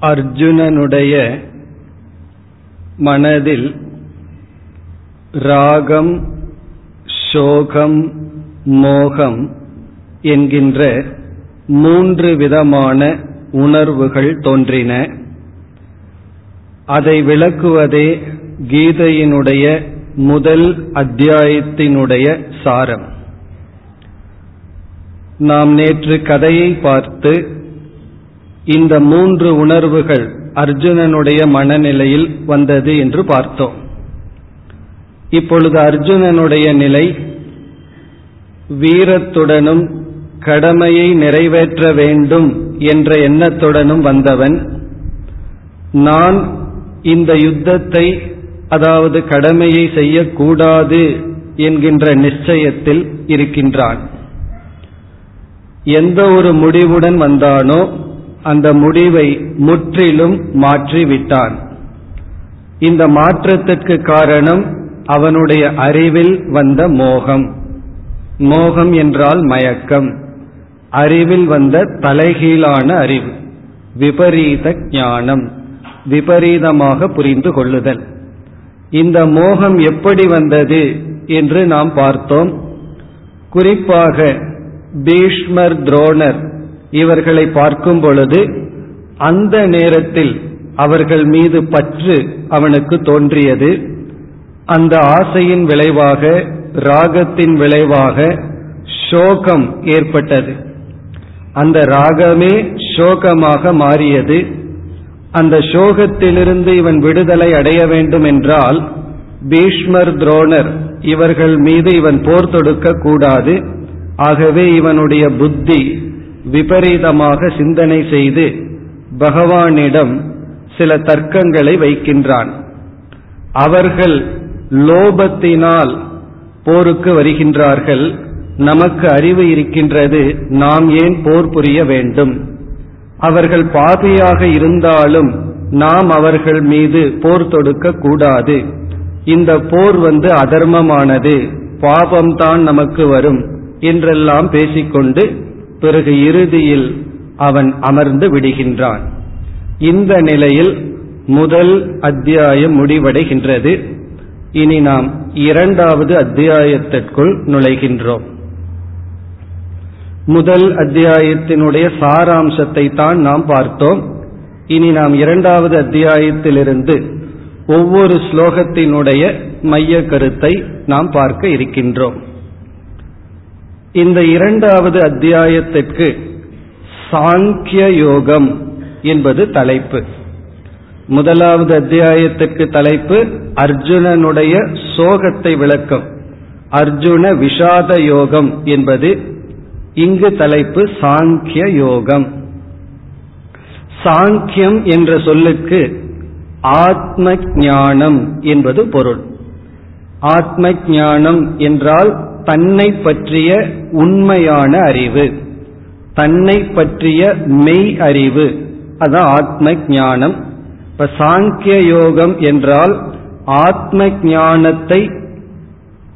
அர்ஜுனனுடைய மனதில் ராகம் சோகம் மோகம் என்கின்ற மூன்று விதமான உணர்வுகள் தோன்றின. அதை விளக்குவதே கீதையினுடைய முதல் அத்தியாயத்தினுடைய சாரம். நாம் நேற்று கதையை பார்த்து இந்த மூன்று உணர்வுகள் அர்ஜுனனுடைய மனநிலையில் வந்தது என்று பார்த்தோம். இப்பொழுது அர்ஜுனனுடைய நிலை வீரத்துடனும் கடமையை நிறைவேற்ற வேண்டும் என்ற எண்ணத்துடனும் வந்தவன். நான் இந்த யுத்தத்தை அதாவது கடமையை செய்யக்கூடாது என்கின்ற நிச்சயத்தில் இருக்கின்றான். எந்த ஒரு முடிவுடன் வந்தானோ அந்த முடிவை முற்றிலும் மாற்றிவிட்டான். இந்த மாற்றத்திற்கு காரணம் அவனுடைய அறிவில் வந்த மோகம். மோகம் என்றால் மயக்கம். அறிவில் வந்த தலைகீழான அறிவு. விபரீத ஞானம். விபரீதமாக புரிந்து கொள்ளுதல். இந்த மோகம் எப்படி வந்தது என்று நாம் பார்த்தோம். குறிப்பாக பீஷ்மர் துரோணர் இவர்களை பார்க்கும் பொழுது அந்த நேரத்தில் அவர்கள் மீது பற்று அவனுக்கு தோன்றியது. அந்த ஆசையின் விளைவாக ராகத்தின் விளைவாக சோகம் ஏற்பட்டது. அந்த ராகமே சோகமாக மாறியது. அந்த சோகத்திலிருந்து இவன் விடுதலை அடைய வேண்டும் என்றால் பீஷ்மர் துரோணர் இவர்கள் மீது இவன் போர் தொடுக்க கூடாது. ஆகவே இவனுடைய புத்தி விபரீதமாக சிந்தனை செய்து பகவானிடம் சில தர்க்கங்களை வைக்கின்றான். அவர்கள் லோபத்தினால் போருக்கு வருகின்றார்கள். நமக்கு அறிவு இருக்கின்றது. நாம் ஏன் போர் புரிய வேண்டும்? அவர்கள் பாபியாக இருந்தாலும் நாம் அவர்கள் மீது போர் தொடுக்க கூடாது. இந்த போர் வந்து அதர்மமானது. பாபம்தான் நமக்கு வரும் என்றெல்லாம் பேசிக்கொண்டு பிறகு இறுதியில் அவன் அமர்ந்து விடுகின்றான். இந்த நிலையில் முதல் அத்தியாயம் முடிவடைகின்றது. இனி நாம் இரண்டாவது அத்தியாயத்திற்குள் நுழைகின்றோம். முதல் அத்தியாயத்தினுடைய சாராம்சத்தை தான் நாம் பார்த்தோம். இனி நாம் இரண்டாவது அத்தியாயத்திலிருந்து ஒவ்வொரு ஸ்லோகத்தினுடைய மைய கருத்தை நாம் பார்க்க இருக்கின்றோம். இந்த இரண்டாவது அத்தியாயத்திற்கு சாங்கிய யோகம் என்பது தலைப்பு. முதலாவது அத்தியாயத்திற்கு தலைப்பு அர்ஜுனனுடைய சோகத்தை விளக்கம். அர்ஜுன விஷாத யோகம் என்பது இங்கு தலைப்பு சாங்கிய யோகம். சாங்கியம் என்ற சொல்லுக்கு ஆத்ம ஞானம் என்பது பொருள். ஆத்ம ஞானம் என்றால் தன்னை பற்றிய உண்மையான அறிவு. தன்னை பற்றிய மெய் அறிவு. அதான் ஆத்ம ஞானம் இப்ப சாங்கிய யோகம் என்றால் ஆத்ம ஞானத்தை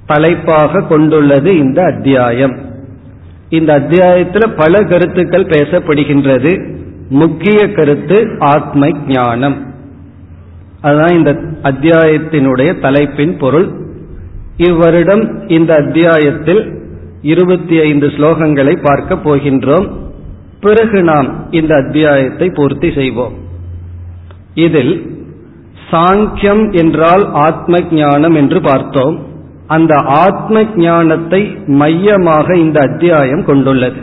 தலைப்பாக கொண்டுள்ளது இந்த அத்தியாயம். இந்த அத்தியாயத்தில் பல கருத்துக்கள் பேசப்படுகின்றது. முக்கிய கருத்து ஆத்ம ஞானம் அதுதான் இந்த அத்தியாயத்தினுடைய தலைப்பின் பொருள். இவ்வருடம் இந்த அத்தியாயத்தில் இருபத்தி ஐந்து ஸ்லோகங்களை பார்க்க போகின்றோம். பிறகு நாம் இந்த அத்தியாயத்தை பூர்த்தி செய்வோம். இதில் சாங்கியம் என்றால் ஆத்ம ஞானம் என்று பார்த்தோம். அந்த ஆத்ம ஞானத்தை மையமாக இந்த அத்தியாயம் கொண்டுள்ளது.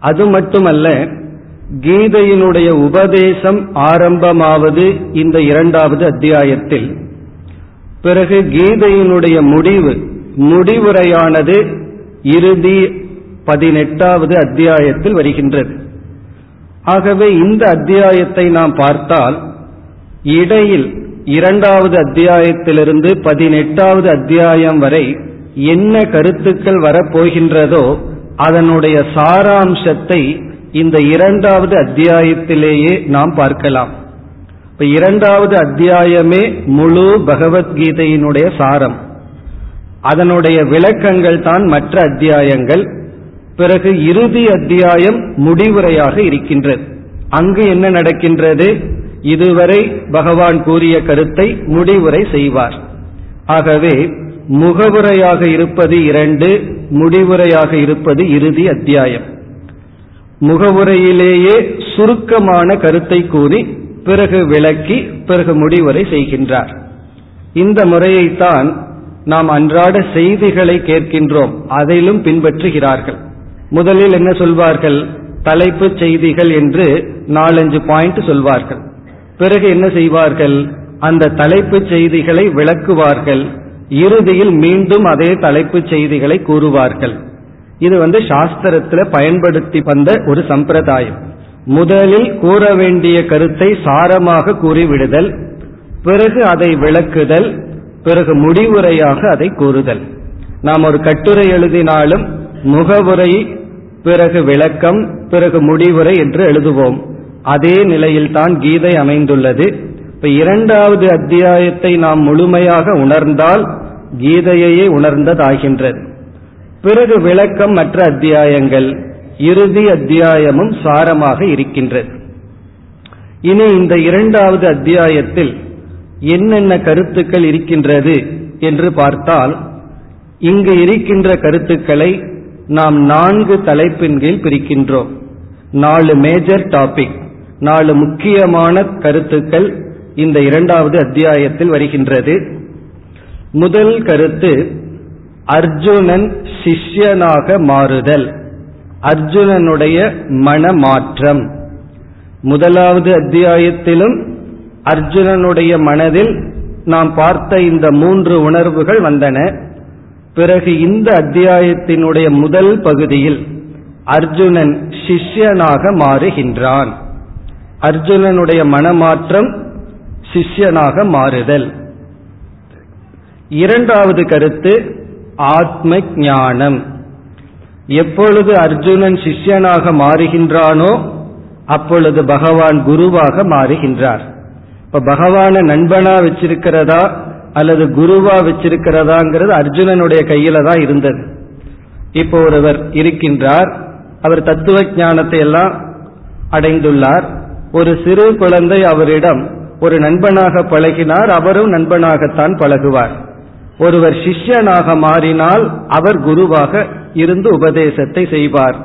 அது மட்டுமல்ல கீதையினுடைய உபதேசம் ஆரம்பமாவது இந்த இரண்டாவது அத்தியாயத்தில் பிறகு கீதையினுடைய முடிவு முடிவுரையானது இறுதி பதினெட்டாவது அத்தியாயத்தில் வருகின்றது. ஆகவே இந்த அத்தியாயத்தை நாம் பார்த்தால் இடையில் இரண்டாவது அத்தியாயத்திலிருந்து பதினெட்டாவது அத்தியாயம் வரை என்ன கருத்துக்கள் வரப்போகின்றதோ அதனுடைய சாராம்சத்தை இந்த இரண்டாவது அத்தியாயத்திலேயே நாம் பார்க்கலாம். இப்ப இரண்டாவது அத்தியாயமே முழு பகவத்கீதையினுடைய சாரம். அதனுடைய விளக்கங்கள் தான் மற்ற அத்தியாயங்கள். பிறகு இறுதி அத்தியாயம் முடிவுரையாக இருக்கின்றது. அங்கு என்ன நடக்கின்றது? இதுவரை பகவான் கூறிய கருத்தை முடிவுரை செய்வார். ஆகவே முகவுரையாக இருப்பது இரண்டு முடிவுரையாக இருப்பது இறுதி அத்தியாயம். முகவுரையிலேயே சுருக்கமான கருத்தை கூறி பிறகு விளக்கி பிறகு முடிவுரை செய்கின்றார். இந்த முறையைத்தான் நாம் அன்றாட செய்திகளை கேட்கின்றோம் அதிலும் பின்பற்றுகிறார்கள். முதலில் என்ன சொல்வார்கள்? தலைப்புச் செய்திகள் என்று நாலஞ்சு பாயிண்ட் சொல்வார்கள். பிறகு என்ன செய்வார்கள்? அந்த தலைப்புச் செய்திகளை விளக்குவார்கள். இறுதியில் மீண்டும் அதே தலைப்புச் செய்திகளை கூறுவார்கள். இது வந்து சாஸ்திரத்தில் பயன்படுத்தி வந்த ஒரு சம்பிரதாயம். முதலில் கூற வேண்டிய கருத்தை சாரமாக கூறிவிடுதல் பிறகு அதை விளக்குதல் பிறகு முடிவுரையாக அதை கூறுதல். நாம் ஒரு கட்டுரை எழுதினாலும் முகவுரை பிறகு விளக்கம் பிறகு முடிவுரை என்று எழுதுவோம். அதே நிலையில்தான் கீதை அமைந்துள்ளது. இப்ப இரண்டாவது அத்தியாயத்தை நாம் முழுமையாக உணர்ந்தால் கீதையையே உணர்ந்ததாகின்றது. பிறகு விளக்கம் மற்ற அத்தியாயங்கள். இறுதி அத்தியாயமும் சாரமாக இருக்கின்றது. இனி இந்த இரண்டாவது அத்தியாயத்தில் என்னென்ன கருத்துக்கள் இருக்கின்றது என்று பார்த்தால் இங்கு இருக்கின்ற கருத்துக்களை நாம் நான்கு தலைப்பின் கீழ் பிரிக்கின்றோம். நாலு மேஜர் டாபிக் நாலு முக்கியமான கருத்துக்கள் இந்த இரண்டாவது அத்தியாயத்தில் வருகின்றது. முதல் கருத்து அர்ஜுனன் சிஷ்யனாக மாறுதல். அர்ஜுனனுடைய மனமாற்றம். முதலாவது அத்தியாயத்திலும் அர்ஜுனனுடைய மனதில் நாம் பார்த்த இந்த மூன்று உணர்வுகள் வந்தன. பிறகு இந்த அத்தியாயத்தினுடைய முதல் பகுதியில் அர்ஜுனன் சிஷ்யனாக மாறுகின்றான். அர்ஜுனனுடைய மனமாற்றம் சிஷ்யனாக மாறுதல். இரண்டாவது கருத்து ஆத்ம ஞானம். எப்பொழுது அர்ஜுனன் சிஷ்யனாக மாறுகின்றானோ அப்பொழுது பகவான் குருவாக மாறுகின்றார். இப்ப பகவான நண்பனா வச்சிருக்கிறதா அல்லது குருவா வச்சிருக்கிறதாங்கிறது அர்ஜுனனுடைய கையில தான் இருந்தது. இப்போ ஒருவர் இருக்கின்றார் அவர் தத்துவ ஞானத்தை எல்லாம் அடைந்துள்ளார். ஒரு சிறு குழந்தை அவரிடம் ஒரு நண்பனாக பழகினார் அவரும் நண்பனாகத்தான் பழகுவார். ஒருவர் சிஷ்யனாக மாறினால் அவர் குருவாக இருந்து உபதேசத்தை செய்வார்.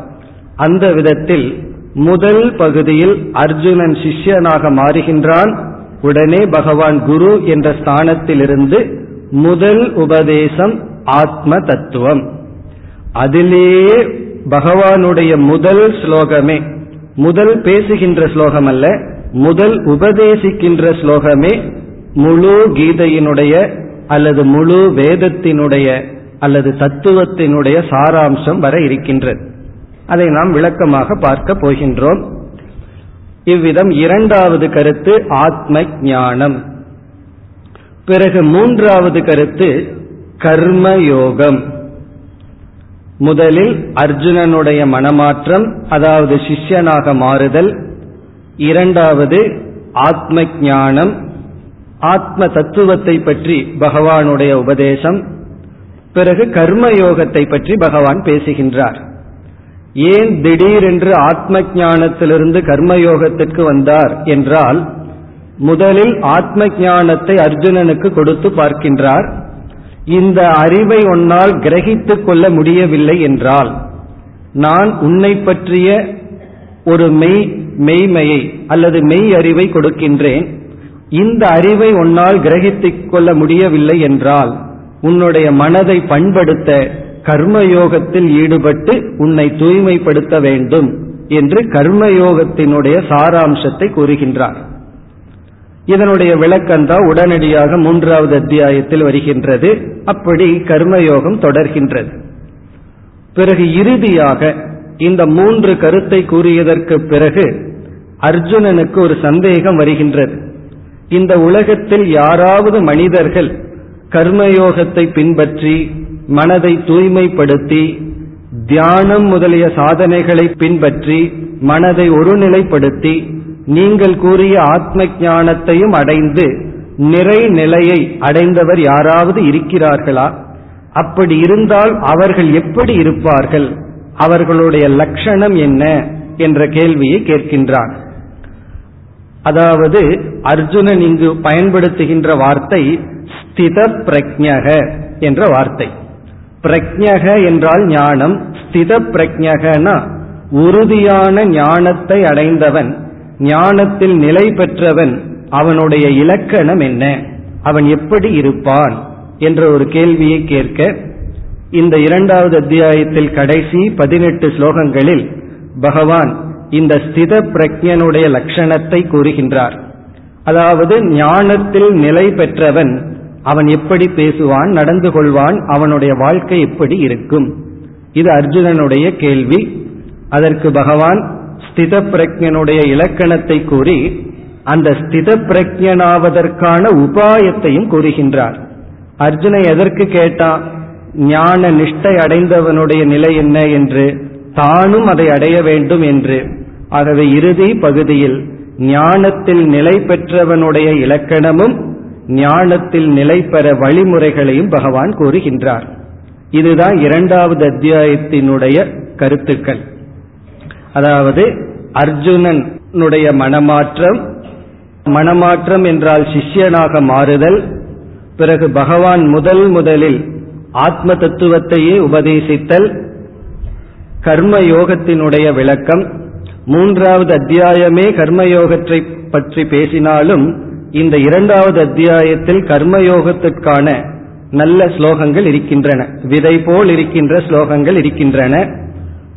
அந்த விதத்தில் முதல் பகுதியில் அர்ஜுனன் சிஷ்யனாக மாறுகின்றான். உடனே பகவான் குரு என்ற ஸ்தானத்திலிருந்து முதல் உபதேசம் ஆத்ம தத்துவம். அதிலேயே பகவானுடைய முதல் ஸ்லோகமே முதல் பேசுகின்ற ஸ்லோகம் அல்ல முதல் உபதேசிக்கின்ற ஸ்லோகமே முழு கீதையினுடைய அல்லது முழு வேதத்தினுடைய அல்லது தத்துவத்தினுடைய சாராம்சம் வர இருக்கின்றது. அதை நாம் விளக்கமாக பார்க்க போகின்றோம். இவ்விதம் இரண்டாவது கருத்து ஆத்ம ஞானம். பிறகு மூன்றாவது கருத்து கர்மயோகம் முதலில் அர்ஜுனனுடைய மனமாற்றம் அதாவது சிஷ்யனாக மாறுதல். இரண்டாவது ஆத்ம ஞானம் ஆத்ம தத்துவத்தை பற்றி பகவானுடைய உபதேசம் பிறகு கர்மயோகத்தை பற்றி பகவான் பேசுகின்றார். ஏன் திடீரென்று ஆத்ம ஞானத்திலிருந்து கர்மயோகத்திற்கு வந்தார் என்றால் முதலில் ஆத்ம ஞானத்தை அர்ஜுனனுக்கு கொடுத்து பார்க்கின்றார். இந்த அறிவை உன்னால் கிரகித்துக் கொள்ள முடியவில்லை என்றால் நான் உன்னை பற்றிய ஒரு மெய் மெய்மையை அல்லது மெய் அறிவை கொடுக்கின்றேன். இந்த அறிவை உன்னால் கிரகித்துக் கொள்ள முடியவில்லை என்றால் உன்னுடைய மனதை பண்படுத்த கர்மயோகத்தில் ஈடுபட்டு உன்னை தூய்மைப்படுத்த வேண்டும் என்று கர்மயோகத்தினுடைய சாராம்சத்தை கூறுகின்றார். இதனுடைய விளக்கம்தான் உடனடியாக மூன்றாவது அத்தியாயத்தில் வருகின்றது. அப்படி கர்மயோகம் தொடர்கின்றது. பிறகு இறுதியாக இந்த மூன்று கருத்தை கூறியதற்கு பிறகு அர்ஜுனனுக்கு ஒரு சந்தேகம் வருகின்றது. இந்த உலகத்தில் யாராவது மனிதர்கள் கர்மயோகத்தை பின்பற்றி மனதை தூய்மைப்படுத்தி தியானம் முதலிய சாதனைகளை பின்பற்றி மனதை ஒருநிலைப்படுத்தி நீங்கள் கூறிய ஆத்ம ஞானத்தையும் அடைந்து நிறை நிலையை அடைந்தவர் யாராவது இருக்கிறார்களா? அப்படி இருந்தால் அவர்கள் எப்படி இருப்பார்கள்? அவர்களுடைய லட்சணம் என்ன? என்ற கேள்வியை கேட்கின்றார் அதாவது அர்ஜுனன் இங்கு பயன்படுத்துகின்ற வார்த்தை ஸ்தித பிரஜக என்ற வார்த்தை. பிரஜக என்றால் ஞானம் ஸ்தித பிரஜகனா உறுதியான ஞானத்தை அடைந்தவன் ஞானத்தில் நிலை பெற்றவன் அவனுடைய இலக்கணம் என்ன? அவன் எப்படி இருப்பான்? என்ற ஒரு கேள்வியை கேட்க இந்த இரண்டாவது அத்தியாயத்தில் கடைசி பதினெட்டு ஸ்லோகங்களில் பகவான் இந்த ஸ்தித பிரஜனுடைய லட்சணத்தை கூறுகின்றார். அதாவது ஞானத்தில் நிலை பெற்றவன் அவன் எப்படி பேசுவான் நடந்து கொள்வான் அவனுடைய வாழ்க்கை எப்படி இருக்கும்? இது அர்ஜுனனுடைய கேள்வி. அதற்கு பகவான் ஸ்தித பிரஜனுடைய இலக்கணத்தை கூறி அந்த ஸ்தித பிரஜனாவதற்கான உபாயத்தையும் கூறுகின்றார். அர்ஜுனை எதற்கு கேட்டான்? ஞான நிஷ்டை அடைந்தவனுடைய நிலை என்ன என்று? தானும் அதை அடைய வேண்டும் என்று. ஆகவே இறுதி பகுதியில் ஞானத்தில் நிலை பெற்றவனுடைய இலக்கணமும் ஞானத்தில் நிலை பெற வழிமுறைகளையும் பகவான் கூறுகின்றார். இதுதான் இரண்டாவது அத்தியாயத்தினுடைய கருத்துக்கள். அதாவது அர்ஜுனனுடைய மனமாற்றம் மனமாற்றம் என்றால் சிஷ்யனாக மாறுதல் பிறகு பகவான் முதல் முதலில் ஆத்ம தத்துவத்தையே உபதேசித்தல் கர்ம யோகத்தினுடைய விளக்கம் மூன்றாவது அத்தியாயமே கர்மயோகத்தை பற்றி பேசினாலும் இந்த இரண்டாவது அத்தியாயத்தில் கர்மயோகத்திற்கான நல்ல ஸ்லோகங்கள் இருக்கின்றன. விதை போல் இருக்கின்ற ஸ்லோகங்கள் இருக்கின்றன.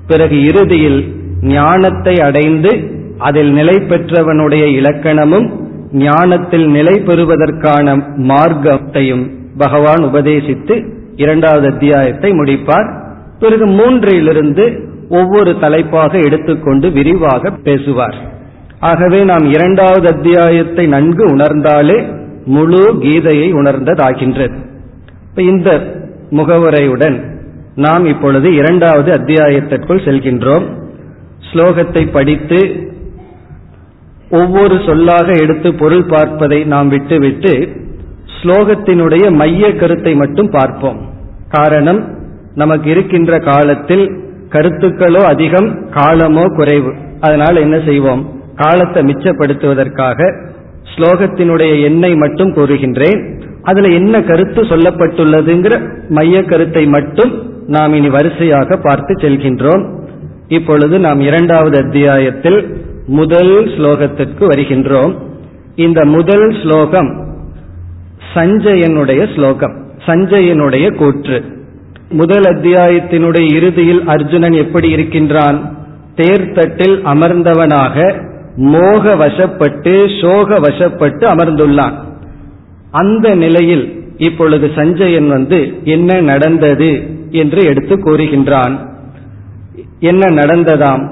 பிறகு இறுதியில் ஞானத்தை அடைந்து அதில் நிலை பெற்றவனுடைய இலக்கணமும் ஞானத்தில் நிலை பெறுவதற்கான மார்க்கத்தையும் பகவான் உபதேசித்து இரண்டாவது அத்தியாயத்தை முடிப்பார். பிறகு மூன்றிலிருந்து ஒவ்வொரு தலைப்பாக எடுத்துக்கொண்டு விரிவாக பேசுவார். ஆகவே நாம் இரண்டாவது அத்தியாயத்தை நன்கு உணர்ந்தாலே முழு கீதையை உணர்ந்ததாகின்றது. இந்த முகவுரையுடன் நாம் இப்பொழுது இரண்டாவது அத்தியாயத்திற்குள் செல்கின்றோம். ஸ்லோகத்தை படித்து ஒவ்வொரு சொல்லாக எடுத்து பொருள் பார்ப்பதை நாம் விட்டுவிட்டு ஸ்லோகத்தினுடைய மைய கருத்தை மட்டும் பார்ப்போம். காரணம் நமக்கு இருக்கின்ற காலத்தில் கருத்துக்களோ அதிகம் காலமோ குறைவு. அதனால் என்ன செய்வோம்? காலத்தை மிச்சப்படுத்துவதற்காக ஸ்லோகத்தினுடைய எண்ணை மட்டும் கூறுகின்றேன். அதுல என்ன கருத்து சொல்லப்பட்டுள்ளதுங்கிற மைய கருத்தை மட்டும் நாம் இனி வரிசையாக பார்த்து செல்கின்றோம். இப்பொழுது நாம் இரண்டாவது அத்தியாயத்தில் முதல் ஸ்லோகத்திற்கு வருகின்றோம். இந்த முதல் ஸ்லோகம் சஞ்சயனுடைய ஸ்லோகம் சஞ்சயனுடைய கூற்று. முதல் அத்தியாயத்தினுடைய இறுதியில் அர்ஜுனன் எப்படி இருக்கின்றான்? தேர்தட்டில் அமர்ந்தவனாக மோக வசப்பட்டு சோக வசப்பட்டு அமர்ந்துள்ளான். அந்த நிலையில் இப்பொழுது சஞ்சயன் வந்து என்ன நடந்தது? என்று எடுத்து கூறுகின்றான். என்ன நடந்ததாம்?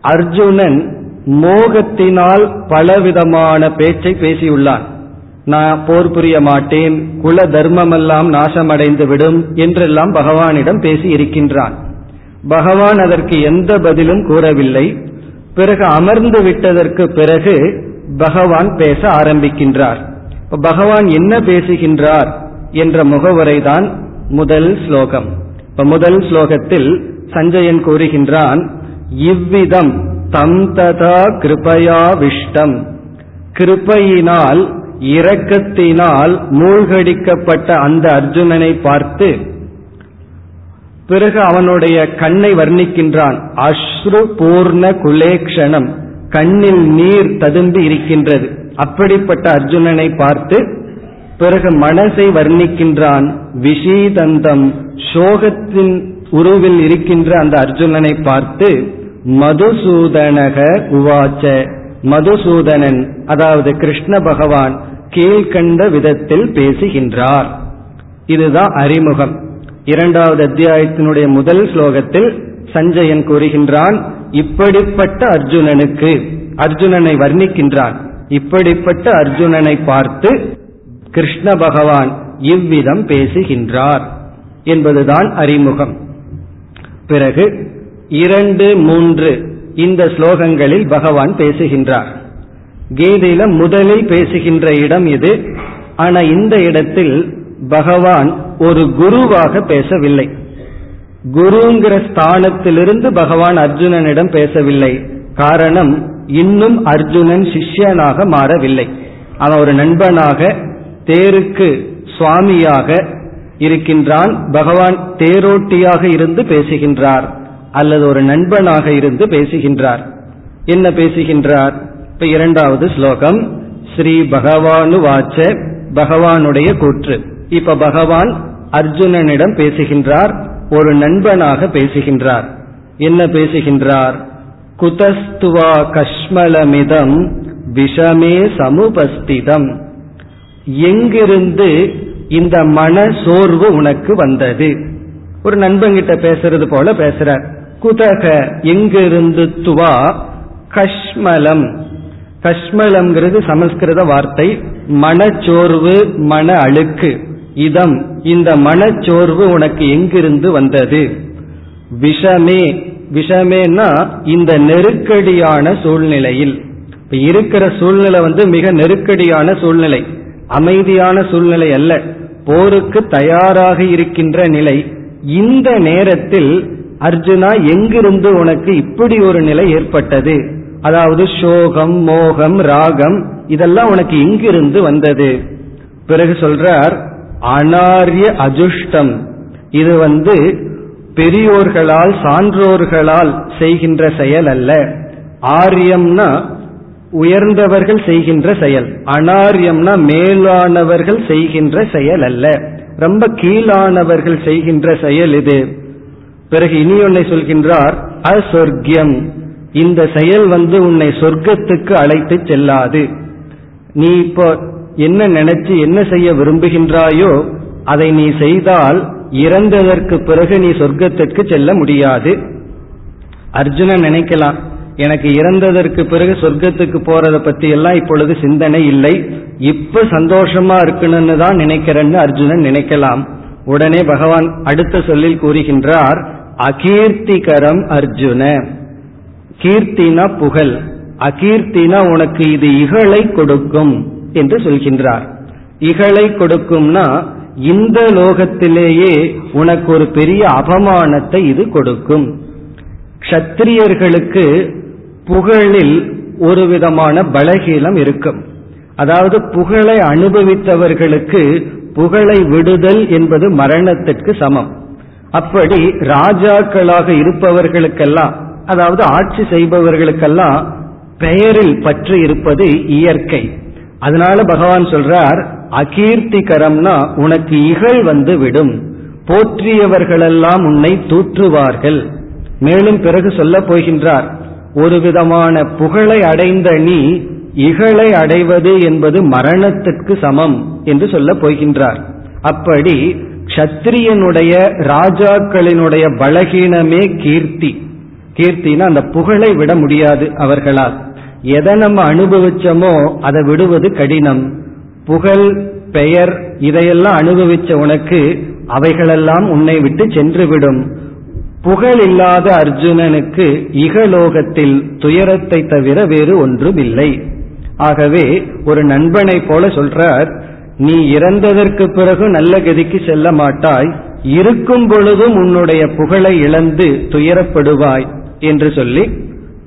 அர்ஜுனன் மோகத்தினால் பலவிதமான பேச்சை பேசியுள்ளான். நான் போர் புரிய மாட்டேன் குல தர்மமெல்லாம் நாசமடைந்து விடும் என்றெல்லாம் பகவானிடம் பேசி இருக்கின்றான். பகவான் அதற்கு எந்த பதிலும் கூறவில்லை. பிறகு அமர்ந்து விட்டதற்கு பிறகு பகவான் பேச ஆரம்பிக்கின்றார். பகவான் என்ன பேசுகின்றார் என்ற முகவுரைதான் முதல் ஸ்லோகம். இப்ப முதல் ஸ்லோகத்தில் சஞ்சயன் கூறுகின்றான் இவ்விதம் தம் ததா கிருபயா விஷ்டம் கிருபையினால் இரக்கத்தினால் மூழ்கடிக்கப்பட்ட அந்த அர்ஜுனனை பார்த்து பிறகு அவனுடைய கண்ணை வர்ணிக்கின்றான் அஸ்ரு பூர்ண குலேக்ஷணம் கண்ணில் நீர் ததும்பி இருக்கின்றது. அப்படிப்பட்ட அர்ஜுனனை பார்த்து பிறகு மனசை வர்ணிக்கின்றான் விஷீதந்தம் சோகத்தின் உருவில் இருக்கின்ற அந்த அர்ஜுனனை பார்த்து மதுசூதனக உவாச்ச மதுசூதனன் அதாவது கிருஷ்ண பகவான் கீழ்கண்ட விதத்தில் பேசுகின்றார். இதுதான் அறிமுகம். இரண்டாவது அத்தியாயத்தினுடைய முதல் ஸ்லோகத்தில் சஞ்சயன் கூறுகின்றான் இப்படிப்பட்ட அர்ஜுனனுக்கு அர்ஜுனனை வர்ணிக்கின்றான் இப்படிப்பட்ட அர்ஜுனனை பார்த்து கிருஷ்ண பகவான் இவ்விதம் பேசுகின்றார். என்பதுதான் அறிமுகம். பிறகு இரண்டு மூன்று இந்த ஸ்லோகங்களில் பகவான் பேசுகின்றார். கீதையில முதலில் பேசுகின்ற இடம் இது. ஆனா இந்த இடத்தில் பகவான் ஒரு குருவாக பேசவில்லை. குருங்கிற ஸ்தானத்திலிருந்து பகவான் அர்ஜுனனிடம் பேசவில்லை. காரணம் இன்னும் அர்ஜுனன் சிஷ்யனாக மாறவில்லை. அவன் ஒரு நண்பனாக தேருக்கு சுவாமியாக இருக்கின்றான். பகவான் தேரோட்டியாக இருந்து பேசுகின்றார். அல்லது ஒரு நண்பனாக இருந்து பேசுகின்றார். என்ன பேசுகின்றார்? இப்ப இரண்டாவது ஸ்லோகம். ஸ்ரீ பகவானு வாச்ச பகவானுடைய கூற்று. இப்ப பகவான் அர்ஜுனனிடம் பேசுகின்றார் ஒரு நண்பனாக பேசுகின்றார். என்ன பேசுகின்றார்? குதஸ்துவா கஷ்மலமிதம் விஷமே சமுபஸ்திதம். எங்கிருந்து இந்த மன சோர்வு உனக்கு வந்தது? ஒரு நண்பங்கிட்ட பேசுறது போல பேசுறார். குதக எங்கிருந்து துவா? கஷ்மலம். கஷ்மலம்ங்கிறது சமஸ்கிருத வார்த்தை. மனச்சோர்வு மன அழுக்கு. இதம். இந்த மனச்சோர்வு உனக்கு எங்கிருந்து வந்தது? விஷமே. விஷமேனா இந்த நெருக்கடியான சூழ்நிலையில். இப்ப இருக்கிற சூழ்நிலை வந்து மிக நெருக்கடியான சூழ்நிலை. அமைதியான சூழ்நிலை அல்ல. போருக்கு தயாராக இருக்கின்ற நிலை. இந்த நேரத்தில் அர்ஜுனா எங்கிருந்து உனக்கு இப்படி ஒரு நிலை ஏற்பட்டது? அதாவது சோகம் மோகம் ராகம் இதெல்லாம் உனக்கு எங்கிருந்து வந்தது. பிறகு சொல்றார் அனாரிய அஜுஷ்டம். இது வந்து பெரியோர்களால் சான்றோர்களால் செய்கின்ற செயல் அல்ல. ஆரியம்னா உயர்ந்தவர்கள் செய்கின்ற செயல். அனாரியம்னா மேலானவர்கள் செய்கின்ற செயல் அல்ல. ரொம்ப கீழானவர்கள் செய்கின்ற செயல் இது. பிறகு இனி ஒன்னை சொல்கின்றார் அசொர்க்கியம் இந்த செயல் வந்து உன்னை சொர்க்கத்துக்கு அழைத்து செல்லாது. நீ இப்போ என்ன நினைச்சு என்ன செய்ய விரும்புகின்றாயோ அதை நீ செய்தால் இறந்ததற்கு பிறகு நீ சொர்க்கத்திற்கு செல்ல முடியாது. அர்ஜுனன் நினைக்கலாம் எனக்கு இறந்ததற்கு பிறகு சொர்க்கத்துக்கு போறத பத்தி எல்லாம் இப்பொழுது சிந்தனை இல்லை. இப்ப சந்தோஷமா இருக்கணும்னு தான் நினைக்கிறேன்னு அர்ஜுனன் நினைக்கலாம். உடனே பகவான் அடுத்த சொல்லில் கூறுகின்றார் அகீர்த்திகரம் அர்ஜுன கீர்த்தினா புகழ் அகீர்த்தினா உனக்கு இது இகழை கொடுக்கும் என்று சொல்கின்றார். இகழை கொடுக்கும்னா இந்த லோகத்திலேயே உனக்கு ஒரு பெரிய அபமானத்தை இது கொடுக்கும். க்ஷத்திரியர்களுக்கு புகழில் ஒரு விதமான பலகீனம் இருக்கும். அதாவது புகழை அனுபவித்தவர்களுக்கு புகழை விடுதல் என்பது மரணத்திற்கு சமம். அப்படி ராஜாக்களாக இருப்பவர்களுக்கெல்லாம் அதாவது ஆட்சி செய்பவர்களுக்கெல்லாம் பெயரில் பற்று இருப்பது இயற்கை. அதனால பகவான் சொல்றார் அகீர்த்திகரம்னா உனக்கு இகழ் வந்து விடும். போற்றியவர்களெல்லாம் உன்னை தூற்றுவார்கள். மேலும் பிறகு சொல்ல போகின்றார் ஒரு விதமான புகழை அடைந்த நீ இகழை அடைவது என்பது மரணத்திற்கு சமம் என்று சொல்ல போகின்றார். அப்படி க்ஷத்திரியனுடைய ராஜாக்களினுடைய பலகீனமே கீர்த்தி. கீர்த்தினா அந்த புகழை விட முடியாது அவர்களால். எதை நம்ம அனுபவிச்சோமோ அதை விடுவது கடினம். புகழ் பெயர் இதையெல்லாம் அனுபவிச்ச உனக்கு அவைகளெல்லாம் உன்னை விட்டு சென்றுவிடும். புகழ் இல்லாத அர்ஜுனனுக்கு இகலோகத்தில் துயரத்தை தவிர வேறு ஒன்றும் இல்லை ஆகவே ஒரு நண்பனை போல சொல்றார் நீ இறந்ததற்கு பிறகு நல்ல கதிக்கு செல்ல மாட்டாய் இருக்கும் பொழுதும் உன்னுடைய புகழை இழந்து துயரப்படுவாய் என்று சொல்லி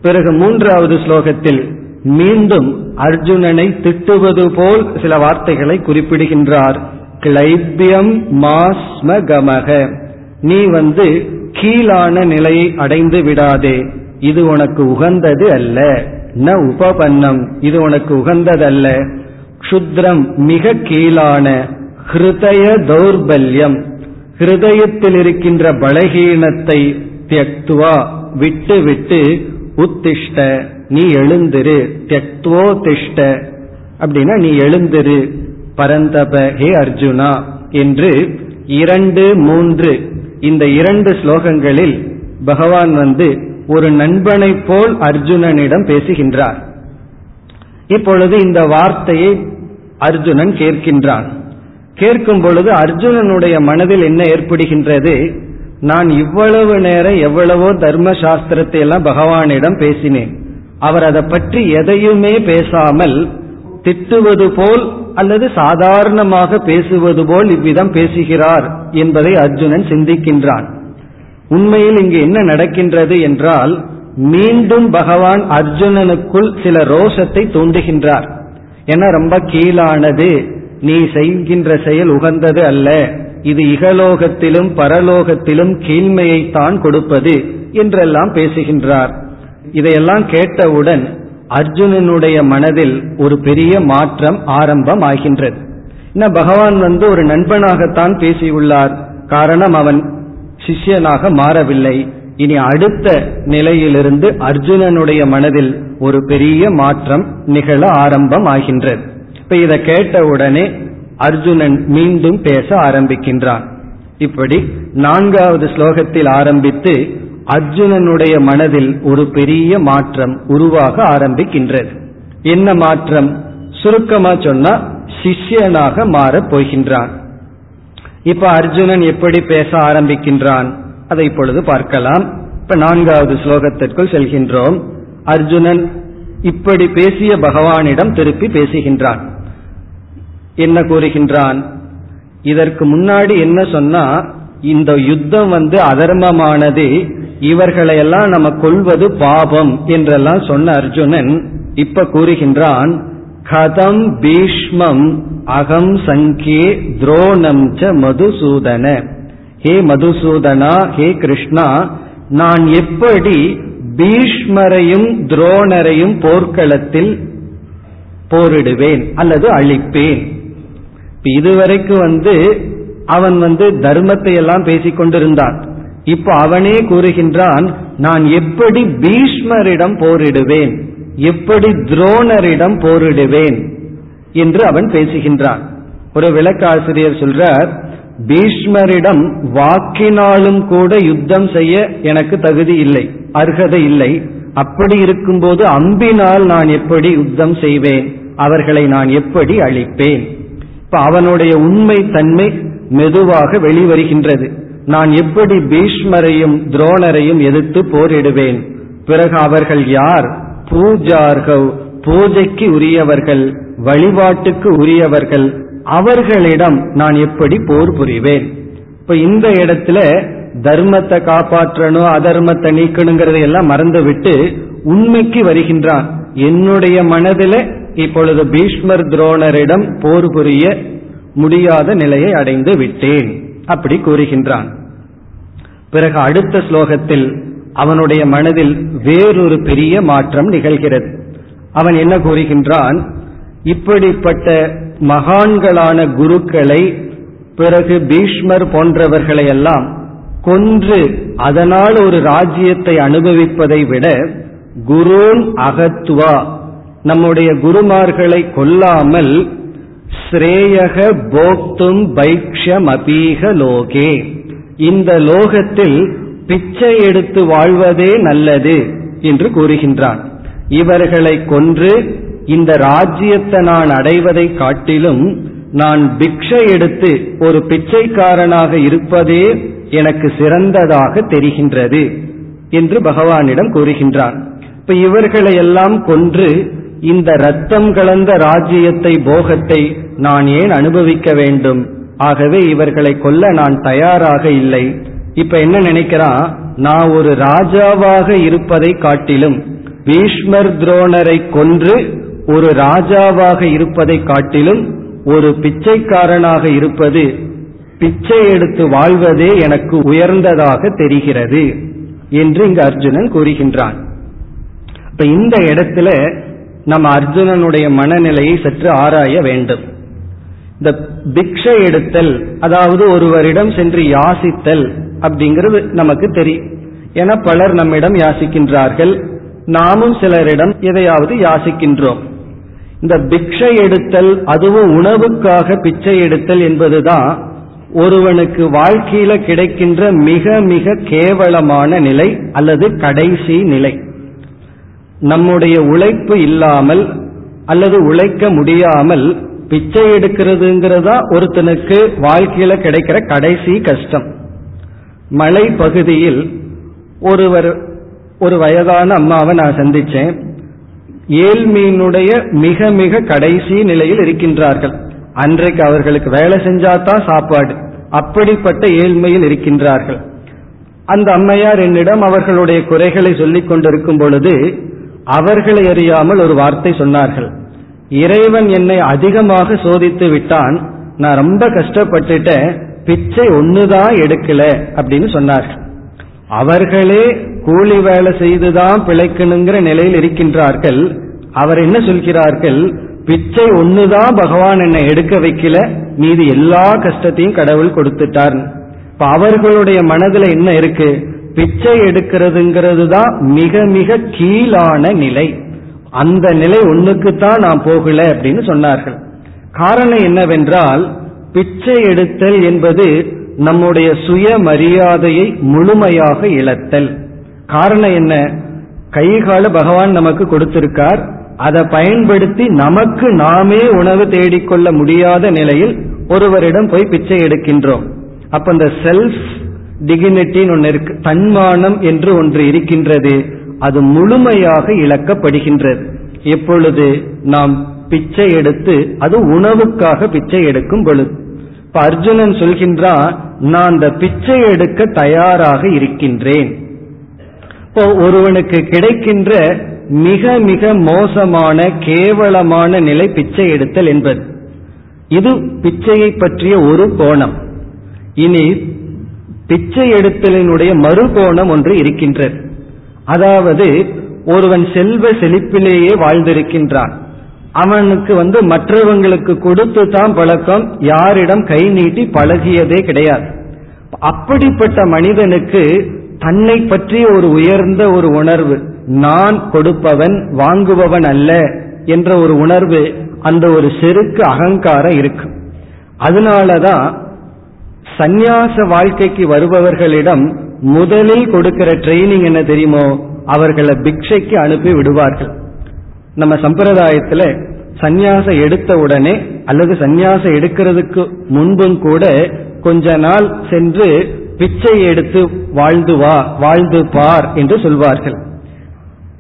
பிறகு மூன்றாவது ஸ்லோகத்தில் மீண்டும் அர்ஜுனனை திட்டுவது போல் சில வார்த்தைகளை குறிப்பிடுகின்றார். கிளைபியம் மாஸ்ம கமக நீ வந்து கீழான நிலையை அடைந்து விடாதே இது உனக்கு உகந்தது அல்ல. ந உபபன்னம். இது உனக்கு உகந்ததல்ல. க்ஷுத்ரம் மிக கீழான ஹிருதய தௌர்பல்யம். ஹிருதயத்தில் இருக்கின்ற பலகீனத்தை தியக்துவா விட்டு விட்டு உத்திஷ்ட நீ எழுந்திரு தியக்துவோ திஷ்ட. அப்படின்னா நீ எழுந்திரு பரந்தப ஹே அர்ஜுனா என்று இரண்டு மூன்று இந்த இரண்டு ஸ்லோகங்களில் பகவான் வந்து ஒரு நண்பனை போல் அர்ஜுனனிடம் பேசுகின்றார். இப்பொழுது இந்த வார்த்தையை அர்ஜுனன் கேட்கின்றான். கேட்கும் பொழுது அர்ஜுனனுடைய மனதில் என்ன ஏற்படுகின்றது? நான் இவ்வளவு நேரம் எவ்வளவோ தர்ம சாஸ்திரத்தை எல்லாம் பகவானிடம் பேசினேன். அவர் அதை பற்றி எதையுமே பேசாமல் திட்டுவது போல் அல்லது சாதாரணமாக பேசுவது போல் இவ்விதம் பேசுகிறார் என்பதை அர்ஜுனன் சிந்திக்கின்றான். உண்மையில் இங்கு என்ன நடக்கின்றது என்றால் மீண்டும் பகவான் அர்ஜுனனுக்குள் சில ரோஷத்தை தூண்டுகின்றார். ஏன்னா ரொம்ப கீழானது நீ செய்கின்ற செயல் உகந்தது அல்ல. இது இகலோகத்திலும் பரலோகத்திலும் கீழ்மையைத்தான் கொடுப்பது என்றெல்லாம் பேசுகின்றார். இதையெல்லாம் கேட்டவுடன் அர்ஜுனனுடைய மனதில் ஒரு பெரிய மாற்றம் ஆரம்பம் ஆகின்றது. என்ன பகவான் வந்து ஒரு நண்பனாகத்தான் பேசியுள்ளார். காரணம் அவன் சிஷ்யனாக மாறவில்லை. இனி அடுத்த நிலையிலிருந்து அர்ஜுனனுடைய மனதில் ஒரு பெரிய மாற்றம் நிகழ ஆரம்பம் ஆகின்றது இப்ப இதை கேட்டவுடனே அர்ஜுனன் மீண்டும் பேச ஆரம்பிக்கின்றான். இப்படி நான்காவது ஸ்லோகத்தில் ஆரம்பித்து அர்ஜுனனுடைய மனதில் ஒரு பெரிய மாற்றம் உருவாக ஆரம்பிக்கின்றது. என்ன மாற்றம்? சுருக்கமா சொன்னா சிஷ்யனாக மாறப் போகின்றான். இப்ப அர்ஜுனன் எப்படி பேச ஆரம்பிக்கின்றான்? அதை இப்பொழுது பார்க்கலாம். இப்ப நான்காவது ஸ்லோகத்திற்குள் செல்கின்றோம். அர்ஜுனன் இப்படி பேசிய பகவானிடம் திருப்பி பேசுகின்றான். என்ன கூறுகின்றான்? இதற்கு முன்னாடி என்ன சொன்னா இந்த யுத்தம் வந்து அதர்மமானது இவர்களையெல்லாம் நம்ம கொள்வது பாபம் என்றெல்லாம் சொன்ன அர்ஜுனன் இப்ப கூறுகின்றான் கதம் பீஷ்மம் அகம் சங்கே துரோணம் ச மதுசூதன. ஹே மதுசூதனா ஹே கிருஷ்ணா நான் எப்படி பீஷ்மரையும் துரோணரையும் போர்க்களத்தில் போரிடுவேன் அல்லது அழிப்பேன்? இதுவரைக்கும் வந்து அவன் வந்து தர்மத்தை எல்லாம் பேசிக் கொண்டிருந்தான். இப்ப அவனே கூறுகின்றான் நான் எப்படி பீஷ்மரிடம் போரிடுவேன்? எப்படி துரோணரிடம் போரிடுவேன்? என்று அவன் பேசுகின்றான். ஒரு விளக்காசிரியர் சொல்றார் பீஷ்மரிடம் வாக்கினாலும் கூட யுத்தம் செய்ய எனக்கு தகுதி இல்லை அர்ஹதை இல்லை. அப்படி இருக்கும்போது அம்பினால் நான் எப்படி யுத்தம் செய்வேன்? அவர்களை நான் எப்படி அழிப்பேன்? இப்ப அவனுடைய உண்மை தன்மை மெதுவாக வெளிவருகின்றது. நான் எப்படி பீஷ்மரையும் துரோணரையும் எதிர்த்து போரிடுவேன்? பிறகு அவர்கள் யார்? பூஜார்கள் பூஜைக்கு உரியவர்கள். வழிபாட்டுக்கு உரியவர்கள் அவர்களிடம் நான் எப்படி போர் புரிவேன்? இப்ப இந்த இடத்துல தர்மத்தை காப்பாற்றணும் அதர்மத்தை நீக்கணுங்கிறதை எல்லாம் மறந்து விட்டு உண்மைக்கு வருகின்றான். என்னுடைய மனதில இப்பொழுது பீஷ்மர் துரோணரிடம் போர் புரிய முடியாத நிலையை அடைந்து விட்டேன் அப்படி கூறுகின்றான். பிறகு அடுத்த ஸ்லோகத்தில் அவனுடைய மனதில் வேறொரு பெரிய மாற்றம் நிகழ்கிறது. அவன் என்ன கூறுகின்றான்? இப்படிப்பட்ட மகான்களான குருக்களை பிறகு பீஷ்மர் போன்றவர்களை எல்லாம் கொன்று அதனால் ஒரு ராஜ்யத்தை அனுபவிப்பதை விட குருன் அகத்துவா நம்முடைய குருமார்களை கொல்லாமல் ஸ்ரேயக போக்தும் பைக்ஷம் அபீக லோகே. இந்த லோகத்தில் பிச்சை எடுத்து வாழ்வதே நல்லது என்று கூறுகின்றான். இவர்களை கொன்று இந்த ராஜ்யத்தை நான் அடைவதை காட்டிலும் நான் பிக்ஷை எடுத்து ஒரு பிச்சைக்காரனாக இருப்பதே எனக்கு சிறந்ததாக தெரிகின்றது என்று பகவானிடம் கூறுகின்றான் இப்ப இவர்களை எல்லாம் கொன்று இந்த ரத்தம் கலந்த ராஜ்யத்தை போகத்தை நான் ஏன் அனுபவிக்க வேண்டும்? ஆகவே இவர்களை கொல்ல நான் தயாராக இல்லை. இப்ப என்ன நினைக்கிறான் நான் ஒரு ராஜாவாக இருப்பதை காட்டிலும் பீஷ்மர் துரோணரை கொன்று ஒரு ராஜாவாக இருப்பதை காட்டிலும் ஒரு பிச்சைக்காரனாக இருப்பது பிச்சை எடுத்து வாழ்வதே எனக்கு உயர்ந்ததாக தெரிகிறது என்று இங்கு அர்ஜுனன் கூறுகின்றான். இப்ப இந்த இடத்துல நம்ம அர்ஜுனனுடைய மனநிலையை சற்று ஆராய வேண்டும். இந்த பிக்ஷை எடுத்தல் அதாவது ஒருவரிடம் சென்று யாசித்தல் அப்படிங்கிறது நமக்கு தெரியும் என பலர் நம்மிடம் யாசிக்கின்றார்கள். நாமும் சிலரிடம் எதையாவது யாசிக்கின்றோம். இந்த பிக்ஷை எடுத்தல் அதுவும் உணவுக்காக பிச்சை எடுத்தல் என்பதுதான் ஒருவனுக்கு வாழ்க்கையில கிடைக்கின்ற மிக மிக கேவலமான நிலை அல்லது கடைசி நிலை. நம்முடைய உழைப்பு இல்லாமல் அல்லது உழைக்க முடியாமல் பிச்சை எடுக்கிறதுங்கிறதா ஒருத்தனுக்கு வாழ்க்கையில கிடைக்கிற கடைசி கஷ்டம். மலை பகுதியில் ஒருவர் ஒரு வயதான அம்மாவை நான் சந்திச்சேன். ஏழ்மையினுடைய மிக மிக கடைசி நிலையில் இருக்கின்றார்கள். அன்றைக்கு அவர்களுக்கு வேலை செஞ்சாதான் சாப்பாடு. அப்படிப்பட்ட ஏழ்மையில் இருக்கின்றார்கள். அந்த அம்மையார் என்னிடம் அவர்களுடைய குறைகளை சொல்லிக் கொண்டிருக்கும் பொழுது அவர்களை அறியாமல் ஒரு வார்த்தை சொன்னார்கள். இறைவன் என்னை அதிகமாக சோதித்து விட்டான். நான் ரொம்ப கஷ்டப்பட்டுட்டேன். பிச்சை ஒண்ணுதான் எடுக்கல அப்படின்னு சொன்னார்கள். அவர்களே கூலி வேலை செய்துதான் பிழைக்கணுங்கிற நிலையில் இருக்கின்றார்கள். அவர் என்ன சொல்கிறார்கள்? பிச்சை ஒண்ணுதான் பகவான் என்னை எடுக்க வைக்கல. மீது எல்லா கஷ்டத்தையும் கடவுள் கொடுத்துட்டார். இப்ப அவர்களுடைய மனதுல என்ன இருக்கு? பிச்சை எடுக்கிறதுங்கிறது தான் மிக மிக கீழான நிலை. அந்த நிலை ஒண்ணுக்குத்தான் நான் போகல அப்படின்னு சொன்னார்கள். காரணம் என்னவென்றால் பிச்சை எடுத்தல் என்பது நம்முடைய சுய மரியாதையை முழுமையாக இழத்தல். காரணம் என்ன? கைகால பகவான் நமக்கு கொடுத்திருக்கார். அதை பயன்படுத்தி நமக்கு நாமே உணவு தேடிக்கொள்ள முடியாத நிலையில் ஒருவரிடம் போய் பிச்சை எடுக்கின்றோம். அப்ப இந்த செல்ஃப் டிகினிட்டின்னு ஒன்று இருக்கு. தன்மானம் என்று ஒன்று இருக்கின்றது. அது முழுமையாக இழக்கப்படுகின்றது. எப்பொழுது நாம் பிச்சை எடுத்து அது உணவுக்காக பிச்சை எடுக்கும் பொழுது இப்ப அர்ஜுனன் சொல்கின்றான் நான் அந்த பிச்சை எடுக்க தயாராக இருக்கின்றேன். இப்போ ஒருவனுக்கு கிடைக்கின்ற மிக மிக மோசமான கேவலமான நிலை பிச்சை எடுத்தல் என்பது. இது பிச்சையை பற்றிய ஒரு கோணம். இனி பிச்சை எடுத்தலினுடைய மறுகோணம் ஒன்று இருக்கின்றது. அதாவது ஒருவன் செல்வ செழிப்பிலேயே வாழ்ந்திருக்கின்றான். அவனுக்கு வந்து மற்றவங்களுக்கு கொடுத்து தான் பழக்கம் யாரிடம் கை நீட்டி பழகியதே கிடையாது. அப்படிப்பட்ட மனிதனுக்கு தன்னை பற்றிய ஒரு உயர்ந்த ஒரு உணர்வு நான் கொடுப்பவன் வாங்குபவன் அல்ல என்ற ஒரு உணர்வு அந்த ஒரு செருக்கு அகங்காரம் இருக்கு அதனாலதான் சந்நியாச வாழ்க்கைக்கு வருபவர்களிடம் முதலில் கொடுக்கிற ட்ரைனிங் என்ன தெரியுமோ? அவர்களை பிக்ஷைக்கு அனுப்பி விடுவார்கள். நம்ம சம்பிரதாயத்துல சந்நியாசம் எடுத்த உடனே அல்லது சந்நியாசம் எடுக்கிறதுக்கு முன்பும் கூட கொஞ்ச நாள் சென்று பிச்சை எடுத்து வாழ்ந்து வா வாழ்ந்து பார் என்று சொல்வார்கள்.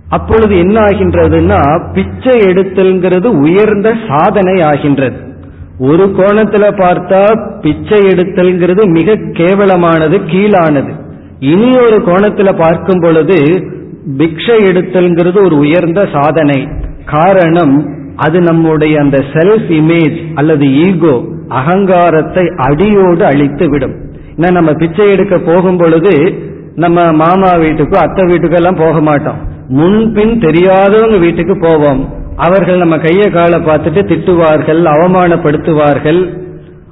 அப்பொழுது என்ன ஆகின்றதுன்னா பிச்சை எடுத்தல்ங்கிறது உயர்ந்த சாதனை ஆகின்றது. ஒரு கோணத்துல பார்த்தா பிச்சை எடுத்தல்ங்கிறது மிக கேவலமானது கீழானது. இனி ஒரு கோணத்துல பார்க்கும் பொழுது பிக்ஷை எடுத்தல்ங்கிறது ஒரு உயர்ந்த சாதனை. காரணம் அது நம்முடைய அந்த செல்ஃப் இமேஜ் அல்லது ஈகோ அகங்காரத்தை அடியோடு அழித்து விடும் ஏன்னா நம்ம பிச்சை எடுக்க போகும் பொழுது நம்ம மாமா வீட்டுக்கோ அத்தை வீட்டுக்கோ எல்லாம் போக மாட்டோம். முன்பின் தெரியாதவங்க வீட்டுக்கு போவோம். அவர்கள் நம்ம கையை காலை பார்த்துட்டு திட்டுவார்கள் அவமானப்படுத்துவார்கள்.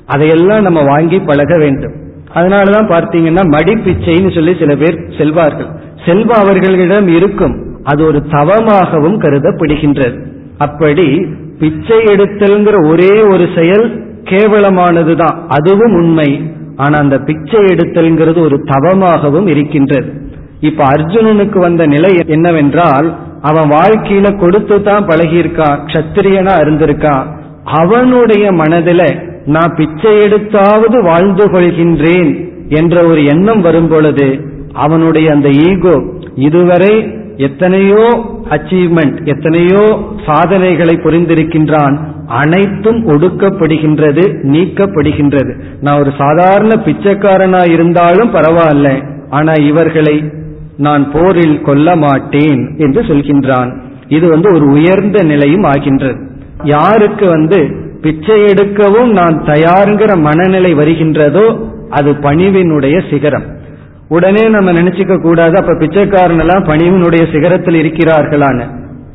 அதையெல்லாம் நம்ம வாங்கி பழக வேண்டும். அதனாலதான் பார்த்தீங்கன்னா மடிப்பிச்சைன்னு சொல்லி சில பேர் செல்வார்கள். செல்வம் அவர்களிடம் இருக்கும். அது ஒரு தவமாகவும் கருதப்படுகின்றது. அப்படி பிச்சை எடுத்தல்ங்கிற ஒரே ஒரு செயல் கேவலமானதுதான். அதுவும் உண்மை. ஆனா அந்த பிச்சை எடுத்தல்ங்கிறது ஒரு தவமாகவும் இருக்கின்றது. இப்ப அர்ஜுனனுக்கு வந்த நிலை என்னவென்றால் அவன் வாழ்க்கையில கொடுத்து தான் பழகியிருக்கான் கத்திரியனா இருந்திருக்கான். அவனுடைய மனதில நான் பிச்சை எடுத்தாவது வாழ்ந்து கொள்கின்றேன் என்ற ஒரு எண்ணம் வரும் பொழுது அவனுடைய அந்த ஈகோ இதுவரை எத்தனையோ அச்சீவ்மெண்ட் எத்தனையோ சாதனைகளை புரிந்திருக்கின்றான் அனைத்தும் ஒடுக்கப்படுகின்றது நீக்கப்படுகின்றது. நான் ஒரு சாதாரண பிச்சைக்காரனா இருந்தாலும் பரவாயில்ல ஆனா இவர்களை நான் போரில் கொல்ல மாட்டேன் என்று சொல்கின்றான். இது வந்து ஒரு உயர்ந்த நிலையும் ஆகின்றது. யாருக்கு வந்து பிச்சை எடுக்கவும் நான் தயாருங்கிற மனநிலை வருகின்றதோ அது பணிவினுடைய சிகரம். உடனே நம்ம நினைச்சுக்க கூடாது. அப்ப பிச்சைக்காரன் எல்லாம் பணிவினுடைய சிகரத்தில் இருக்கிறார்களான்னு.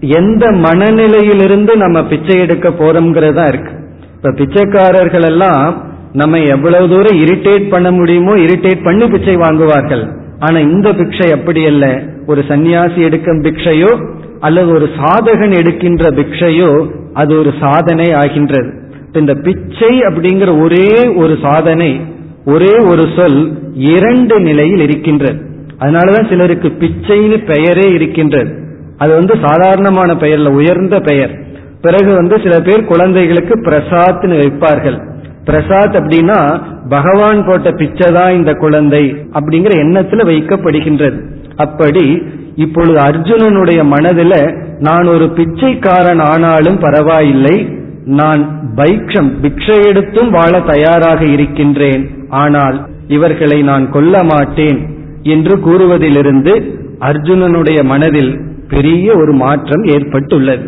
எந்த மனநிலையிலிருந்து நம்ம பிச்சை எடுக்க போறோம்ங்கிறதா இருக்கு. இப்ப பிச்சைக்காரர்கள் எல்லாம் நம்ம எவ்வளவு தூரம் இரிட்டேட் பண்ண முடியுமோ இரிட்டேட் பண்ணி பிச்சை வாங்குவார்கள். ஆனா இந்த பிக்ஷை அப்படி அல்ல. ஒரு சன்னியாசி எடுக்கும் பிக்ஷையோ அல்லது ஒரு சாதகன் எடுக்கின்ற பிக்ஷையோ அது ஒரு சாதனை ஆகின்றது. இந்த பிச்சை அப்படிங்கிற ஒரே ஒரு சாதனை ஒரே ஒரு சொல் இரண்டு நிலையில் இருக்கின்றது. அதனாலதான் சிலருக்கு பிச்சைன்னு பெயரே இருக்கின்றது. அது வந்து சாதாரணமான பெயர்ல உயர்ந்த பெயர். பிறகு வந்து சில பேர் குழந்தைகளுக்கு பிரசாத்னு வைப்பார்கள். பிரசாத் அப்படின்னா பகவான் போட்ட பிச்சை தான் இந்த குழந்தை அப்படிங்கிற எண்ணத்துல வைக்கப்படுகின்றது. அப்படி இப்பொழுது அர்ஜுனனுடைய மனதில் நான் ஒரு பிச்சைக்காரன் ஆனாலும் பரவாயில்லை நான் பைக்ஷம் பிக்ஷை எடுத்தும் வாழ தயாராக இருக்கின்றேன். ஆனால் இவர்களை நான் கொல்ல மாட்டேன் என்று கூறுவதிலிருந்து அர்ஜுனனுடைய மனதில் பெரிய ஒரு மாற்றம் ஏற்பட்டுள்ளது.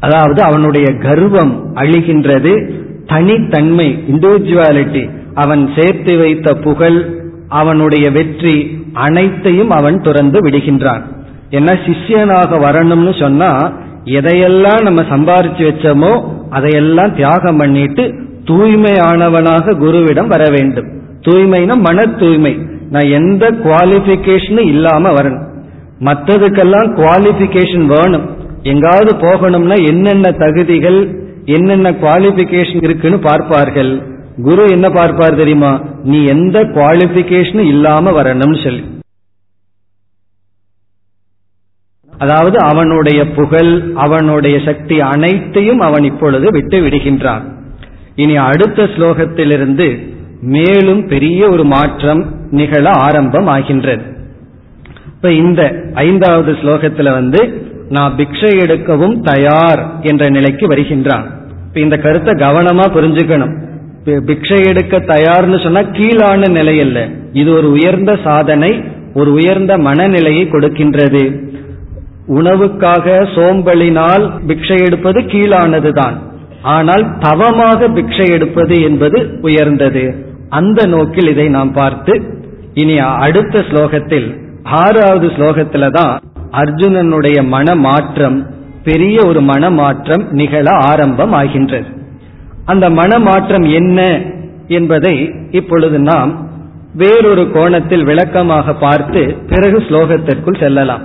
அதாவது அவனுடைய கர்வம் அழிகின்றது தனித்தன்மை இண்டிவிஜுவாலிட்டி அவன் சேர்த்து வைத்த புகழ் அவனுடைய வெற்றி அனைத்தையும் அவன் துறந்து விடுகின்றான். என்ன சிஷ்யனாக வரணும்னு சொன்னா எதையெல்லாம் நம்ம சம்பாரிச்சு வச்சோமோ அதையெல்லாம் தியாகம் பண்ணிட்டு தூய்மையானவனாக குருவிடம் வர வேண்டும். தூய்மைனா மன தூய்மை. நான் எந்த குவாலிபிகேஷனும் இல்லாம வரணும். மற்றதுக்கெல்லாம் குவாலிபிகேஷன் வேணும். எங்காவது போகணும்னா என்னென்ன தகுதிகள் என்னென்ன குவாலிபிகேஷன் இருக்குன்னு பார்ப்பார்கள். குரு என்ன பார்ப்பார் தெரியுமா? நீ எந்த குவாலிபிகேஷனும் இல்லாம வரணும்னு சொல்லி. அதாவது அவனுடைய புகழ் அவனுடைய சக்தி அனைத்தையும் அவன் இப்பொழுது விட்டு விடுகின்றான். இனி அடுத்த ஸ்லோகத்திலிருந்து மேலும் பெரிய ஒரு மாற்றம் நிகழ ஆரம்பம் ஆகின்றது. இப்ப இந்த ஐந்தாவது ஸ்லோகத்துல வந்து நான் பிக்ஷை எடுக்கவும் தயார் என்ற நிலைக்கு வருகின்றான். இப்ப இந்த கருத்தை கவனமா புரிஞ்சுக்கணும். பிக்ஷை எடுக்க தயார்னு சொன்னா கீழான நிலை அல்ல. இது ஒரு உயர்ந்த சாதனை ஒரு உயர்ந்த மனநிலையை கொடுக்கின்றது. உணவுக்காக சோம்பலினால் பிக்ஷை எடுப்பது கீழானதுதான். ஆனால் தவமாக பிக்ஷை எடுப்பது என்பது உயர்ந்தது. அந்த நோக்கில் இதை நாம் பார்த்து இனி அடுத்த ஸ்லோகத்தில் ஆறாவது ஸ்லோகத்துல தான் அர்ஜுனனுடைய மன மாற்றம் பெரிய ஒரு மன மாற்றம் நிகழ ஆரம்பம் ஆகின்றது அந்த மன மாற்றம் என்ன என்பதை இப்பொழுது நாம் வேறொரு கோணத்தில் விளக்கமாக பார்த்து பிறகு ஸ்லோகத்திற்குள் செல்லலாம்.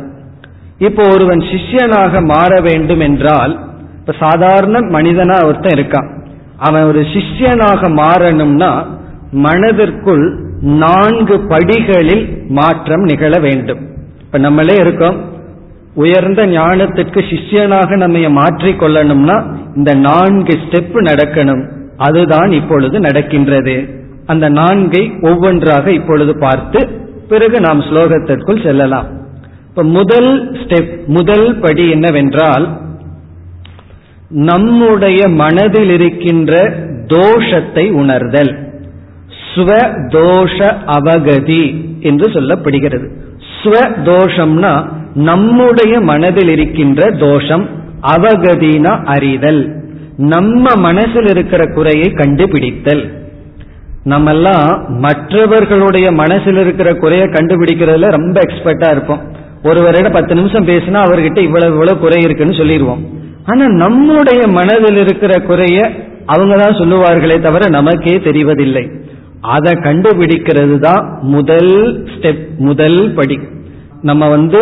இப்போ ஒருவன் சிஷ்யனாக மாற வேண்டும் என்றால் இப்ப சாதாரண மனிதனா ஒருத்தன் இருக்கான். அவன் ஒரு சிஷ்யனாக மாறணும்னா மனதிற்குள் நான்கு படிகளில் மாற்றம் நிகழ வேண்டும். இப்ப நம்மளே இருக்கோம். உயர்ந்த ஞானத்திற்கு சிஷ்யனாக நம்ம மாற்றிக்கொள்ளணும்னா இந்த நான்கு ஸ்டெப் நடக்கணும். அதுதான் இப்பொழுது நடக்கின்றது. அந்த நான்கை ஒவ்வொன்றாக இப்பொழுது பார்த்து பிறகு நாம் ஸ்லோகத்திற்குள் செல்லலாம். இப்ப முதல் ஸ்டெப் முதல் படி என்னவென்றால் நம்முடைய மனதில் இருக்கின்ற தோஷத்தை உணர்தல். ஸ்வ தோஷ அவகதி என்று சொல்லப்படுகிறது. ஸ்வ தோஷம்னா நம்முடைய மனதில் இருக்கின்ற தோஷம் அவகதினா அறிதல். நம்ம மனசில் இருக்கிற குறையை கண்டுபிடித்தல். நம்மெல்லாம் மற்றவர்களுடைய மனசில் இருக்கிற குறையை கண்டுபிடிக்கிறதுல ரொம்ப எக்ஸ்பர்ட்டா இருப்போம். ஒருவரிடம் பத்து நிமிஷம் பேசினா அவர்கிட்ட இவ்வளவு இவ்வளவு குறை இருக்குன்னு சொல்லிடுவோம். ஆனா நம்முடைய மனதில் இருக்கிற குறைய அவங்க தான் சொல்லுவார்களே தவிர நமக்கே தெரிவதில்லை. அதை கண்டுபிடிக்கிறது தான் முதல் ஸ்டெப் முதல் படி. நம்ம வந்து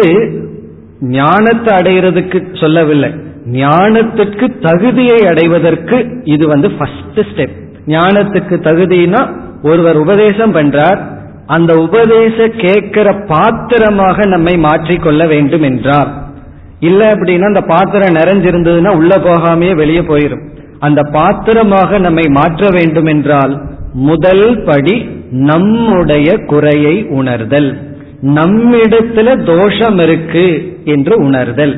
ஞானத்தை அடைகிறதுக்கு சொல்லவில்லை. ஞானத்திற்கு தகுதியை அடைவதற்கு இது வந்து ஃபர்ஸ்ட் ஸ்டெப் ஞானத்துக்கு தகுதினா ஒருவர் உபதேசம் பண்றார். அந்த உபதேச கேட்கிற பாத்திரமாக நம்மை மாற்றிக்கொள்ள வேண்டும் என்றார். இல்ல அப்படின்னா அந்த பாத்திரம் நிறைஞ்சிருந்ததுன்னா உள்ள போகாமையே வெளியே போயிடும் அந்த பாத்திரமாக நம்மை மாற்ற வேண்டும் என்றால் முதல் படி நம்முடைய குறையை உணர்தல். நம்மிடத்துல தோஷம் இருக்கு என்று உணர்தல்.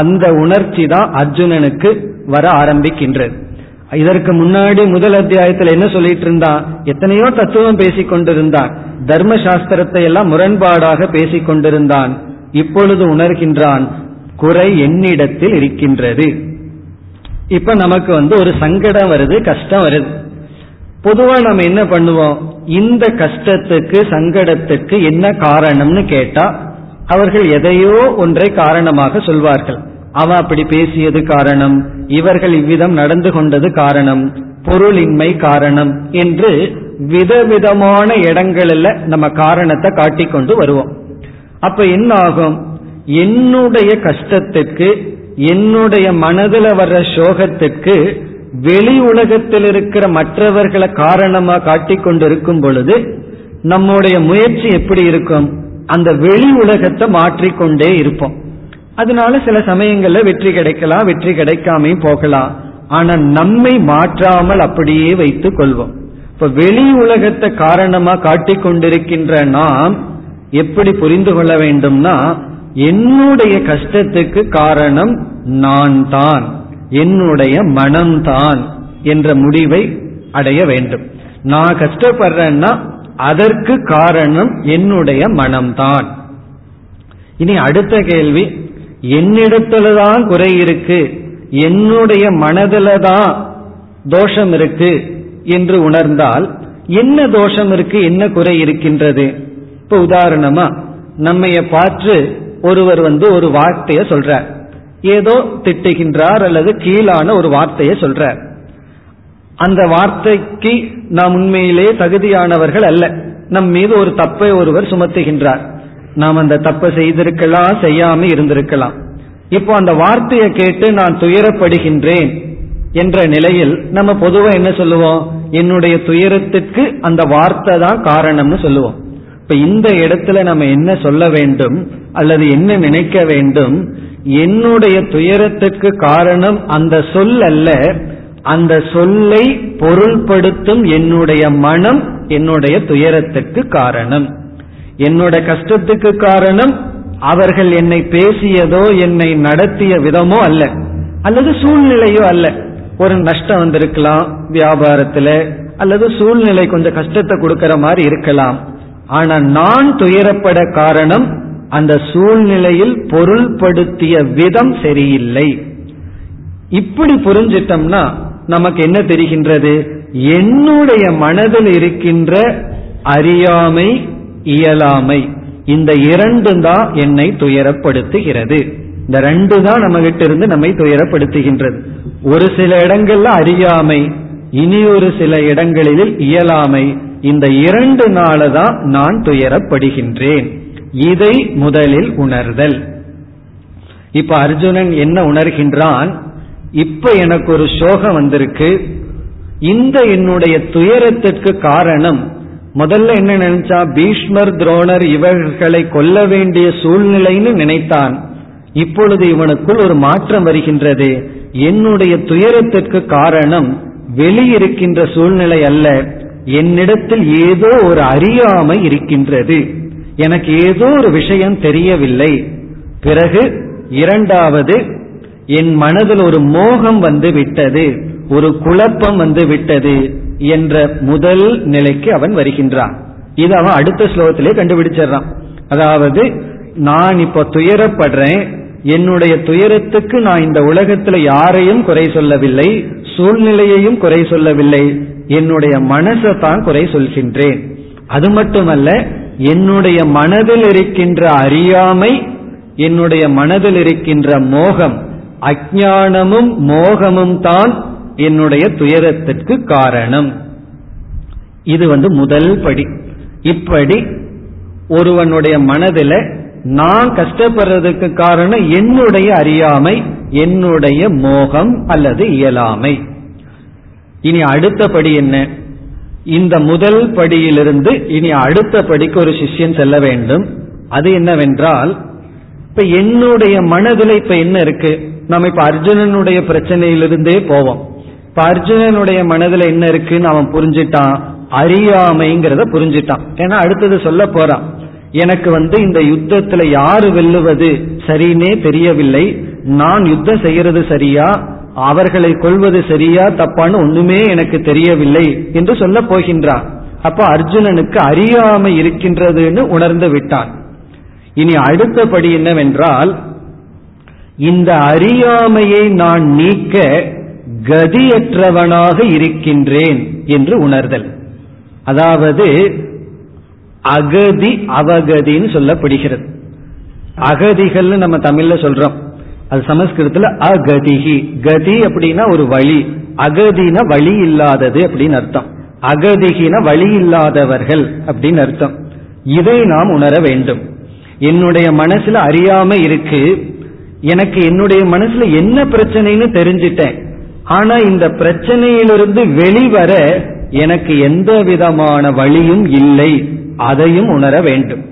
அந்த உணர்ச்சி தான் அர்ஜுனனுக்கு வர ஆரம்பிக்கின்றது. இதற்கு முன்னாடி முதல் அத்தியாயத்தில் என்ன சொல்லிட்டு இருந்தான்? எத்தனையோ தத்துவம் பேசிக் கொண்டிருந்தான். தர்ம சாஸ்திரத்தை எல்லாம் முரண்பாடாக பேசிக் கொண்டிருந்தான். இப்பொழுது உணர்கின்றான் குறை என்னிடத்தில் இருக்கின்றது. இப்ப நமக்கு வந்து ஒரு சங்கடம் வருது கஷ்டம் வருது. பொதுவா நம்ம என்ன பண்ணுவோம்? இந்த கஷ்டத்துக்கு சங்கடத்துக்கு என்ன காரணம்னு கேட்டா அவர்கள் எதையோ ஒன்றை காரணமாக சொல்வார்கள். அவன் அப்படி பேசியது காரணம் இவர்கள் இவ்விதம் நடந்து கொண்டது காரணம் பொருளின்மை காரணம் என்று விதவிதமான இடங்களில் நம்ம காரணத்தை காட்டிக்கொண்டு வருவோம். அப்ப என்ன ஆகும் என்னுடைய கஷ்டத்துக்கு என்னுடைய மனதில் வர்ற சோகத்துக்கு வெளி உலகத்தில் இருக்கிற மற்றவர்களை காரணமா காட்டிக்கொண்டு இருக்கும் பொழுது நம்முடைய முயற்சி எப்படி இருக்கும்? அந்த வெளி உலகத்தை மாற்றிக்கொண்டே இருப்போம். அதனால சில சமயங்கள்ல வெற்றி கிடைக்கலாம் வெற்றி கிடைக்காமையும் போகலாம். ஆனா நம்மை மாற்றாமல் அப்படியே வைத்துக் கொள்வோம். இப்ப வெளி உலகத்தை காரணமா காட்டிக்கொண்டிருக்கின்ற நாம் எப்படி புரிந்து கொள்ள வேண்டும்னா என்னுடைய கஷ்டத்துக்கு காரணம் நான் தான் என்னுடைய மனம்தான் என்ற முடிவை அடைய வேண்டும். நான் கஷ்டப்படுறேன்னா அதற்கு காரணம் என்னுடைய மனம்தான். இனி அடுத்த கேள்வி என்னிடத்துலதான் குறை இருக்கு என்னுடைய மனதில தான் தோஷம் இருக்கு என்று உணர்ந்தால் என்ன தோஷம் இருக்கு என்ன குறை இருக்கின்றது? இப்ப உதாரணமா நம்மைய பார்த்து ஒருவர் வந்து ஒரு வார்த்தைய சொல்றார். ஏதோ திட்டுகின்றார் அல்லது கீழான ஒரு வார்த்தையை சொல்றார். அந்த வார்த்தைக்கு நாம் உண்மையிலேயே தகுதியானவர்கள் அல்ல. நம் மீது ஒரு தப்பை ஒருவர் சுமத்துகின்றார். நாம் அந்த தப்பை செய்திருக்கலாம் செய்யாம இருந்திருக்கலாம். இப்போ அந்த வார்த்தையை கேட்டு நான் துயரப்படுகின்றேன் என்ற நிலையில் நம்ம பொதுவா என்ன சொல்லுவோம்? என்னுடைய துயரத்திற்கு அந்த வார்த்தை தான் காரணம்னு சொல்லுவோம். இப்ப இந்த இடத்துல நம்ம என்ன சொல்ல வேண்டும் அல்லது என்ன நினைக்க வேண்டும் என்னுடைய துயரத்துக்கு காரணம் அந்த சொல் அல்ல அந்த சொல்லை பொருள்படுத்தும் என்னுடைய மனம் என்னுடைய துயரத்துக்கு காரணம். என்னோட கஷ்டத்துக்கு காரணம் அவர்கள் என்னை பேசியதோ என்னை நடத்திய விதமோ அல்ல அல்லது சூழ்நிலையோ அல்ல. ஒரு நஷ்டம் வந்திருக்கலாம் வியாபாரத்துல அல்லது சூழ்நிலை கொஞ்சம் கஷ்டத்தை கொடுக்கற மாதிரி இருக்கலாம். ஆனா நான் துயரப்பட காரணம் அந்த சூழ்நிலையில் பொருள்படுத்திய விதம் சரியில்லை. இப்படி புரிஞ்சிட்டோம்னா நமக்கு என்ன தெரிகின்றது? என்னுடைய மனதில் இருக்கின்ற அறியாமை இயலாமை இந்த இரண்டு தான் என்னை துயரப்படுத்துகிறது. இந்த ரெண்டு தான் நம்ம கிட்ட இருந்து நம்மை துயரப்படுத்துகின்றது. ஒரு சில இடங்கள்ல அறியாமை இனி ஒரு சில இடங்களில் இயலாமை இந்த இரண்டு நாள தான் நான் துயரப்படுகின்றேன். இதை முதலில் உணர்தல். இப்ப அர்ஜுனன் என்ன உணர்கின்றான்? இப்ப எனக்கு ஒரு சோகம் வந்திருக்கு. இந்த என்னுடைய துயரத்திற்கு காரணம் முதல்ல என்ன நினைச்சா பீஷ்மர் துரோணர் இவர்களை கொல்ல வேண்டிய சூழ்நிலைன்னு நினைத்தான். இப்பொழுது இவனுக்குள் ஒரு மாற்றம் வருகின்றது. என்னுடைய துயரத்திற்கு காரணம் வெளியிருக்கின்ற சூழ்நிலை அல்ல. என்னிடத்தில் ஏதோ ஒரு அறியாமை இருக்கின்றது. எனக்கு ஏதோ ஒரு விஷயம் தெரியவில்லை. பிறகு இரண்டாவது என் மனதில் ஒரு மோகம் வந்து விட்டது. ஒரு குழப்பம் வந்து விட்டது என்ற முதல் நிலைக்கு அவன் வருகின்றான். இது அவன் அடுத்த ஸ்லோகத்திலே கண்டுபிடிச்சிடறான். அதாவது நான் இப்ப துயரப்படுறேன். என்னுடைய துயரத்துக்கு நான் இந்த உலகத்துல யாரையும் குறை சொல்லவில்லை. சூழ்நிலையையும் குறை சொல்லவில்லை. என்னுடைய மனசை தான் குறை சொல்கின்றேன். அது மட்டுமல்ல என்னுடைய மனதில் இருக்கின்ற அறியாமை என்னுடைய மனதில் இருக்கின்ற மோகம் அஜானமும் மோகமும் தான் என்னுடைய துயரத்திற்கு காரணம். இது வந்து முதல் படி. இப்படி ஒருவனுடைய மனதில் நான் கஷ்டப்படுறதுக்கு காரணம் என்னுடைய அறியாமை என்னுடைய மோகம் அல்லது இயலாமை. இனி அடுத்த படி என்ன? இந்த முதல் படியிலிருந்து இனி அடுத்த படிக்கு ஒரு சிஷ்யன் செல்ல வேண்டும். அது என்னவென்றால் இப்ப என்னுடைய மனதில் இப்ப என்ன இருக்கு? நம்ம இப்ப அர்ஜுனனுடைய பிரச்சனையிலிருந்தே போவோம். இப்ப அர்ஜுனனுடைய மனதில் என்ன இருக்குன்னு அவன் புரிஞ்சிட்டான். அறியாமைங்கிறத புரிஞ்சிட்டான். ஏன்னா அடுத்தது சொல்ல போறான். எனக்கு வந்து இந்த யுத்தத்துல யாரு வெல்லுவது சரின்னே தெரியவில்லை. நான் யுத்தம் செய்யறது சரியா? அவர்களை கொள்வது சரியா தப்பான்னு ஒண்ணுமே எனக்கு தெரியவில்லை என்று சொல்ல போகின்றான் அப்ப அர்ஜுனனுக்கு அறியாமை இருக்கின்றதுன்னு உணர்ந்து விட்டான் இனி அடுத்தபடி என்னவென்றால் இந்த அறியாமையை நான் நீக்க கதியற்றவனாக இருக்கின்றேன் என்று உணர்தல். அதாவது அகதி அவகதின்னு சொல்லப்படுகிறது. அகதிகள்னு நம்ம தமிழ்ல சொல்றோம். அது சமஸ்கிருதத்துல அகதிகி கதி அப்படின்னா ஒரு வழி. அகதின வழி இல்லாதது அப்படின்னு அர்த்தம். அகதிகின வழி இல்லாதவர்கள் அப்படின்னு அர்த்தம். இதை நாம் உணர வேண்டும். என்னுடைய மனசுல அறியாம இருக்கு. எனக்கு என்னுடைய மனசுல என்ன பிரச்சனைன்னு தெரிஞ்சிட்டேன். ஆனா இந்த பிரச்சனையிலிருந்து வெளிவர எனக்கு எந்த விதமான வழியும் இல்லை. அதையும் உணர வேண்டும்.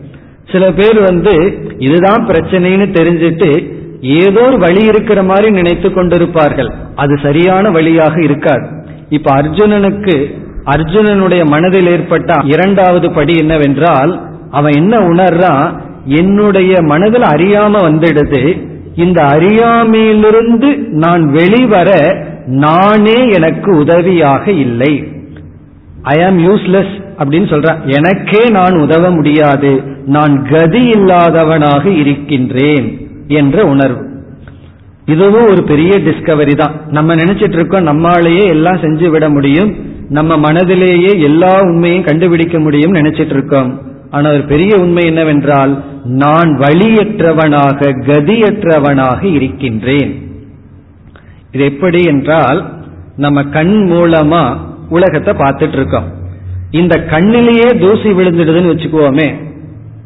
சில பேர் வந்து இதுதான் பிரச்சனைன்னு தெரிஞ்சிட்டு ஏதோ ஒரு வழி இருக்கிற மாதிரி நினைத்து கொண்டிருப்பார்கள். அது சரியான வழியாக இருக்காது. இப்ப அர்ஜுனனுக்கு அர்ஜுனனுடைய மனதில் ஏற்பட்ட இரண்டாவது படி என்னவென்றால் அவன் என்ன உணர்றான் என்னுடைய மனதில் அறியாம வந்துடுது. இந்த அறியாமையிலிருந்து நான் வெளிவர நானே எனக்கு உதவியாக இல்லை. ஐ ஆம் யூஸ்லெஸ் அப்படின்னு சொல்றேன். எனக்கே நான் உதவ முடியாது. நான் கதி இல்லாதவனாக இருக்கின்றேன். என்ற உணர்வு. இதுவும் ஒரு பெரிய டிஸ்கவரி தான். நம்ம நினைச்சிட்டு இருக்கோம் நம்மாலேயே எல்லாம் செஞ்சு விட முடியும். நம்ம மனதிலேயே எல்லா உண்மையும் கண்டுபிடிக்க முடியும் நினைச்சிட்டு இருக்கோம். ஆனால் ஒரு பெரிய உண்மை என்னவென்றால் நான் வழியற்றவனாக கதியற்றவனாக இருக்கின்றேன். இது எப்படி என்றால் நம்ம கண் மூலமா உலகத்தை பார்த்துட்டு இருக்கோம். இந்த கண்ணிலேயே தூசி விழுந்துடுதுன்னு வச்சுக்குவோமே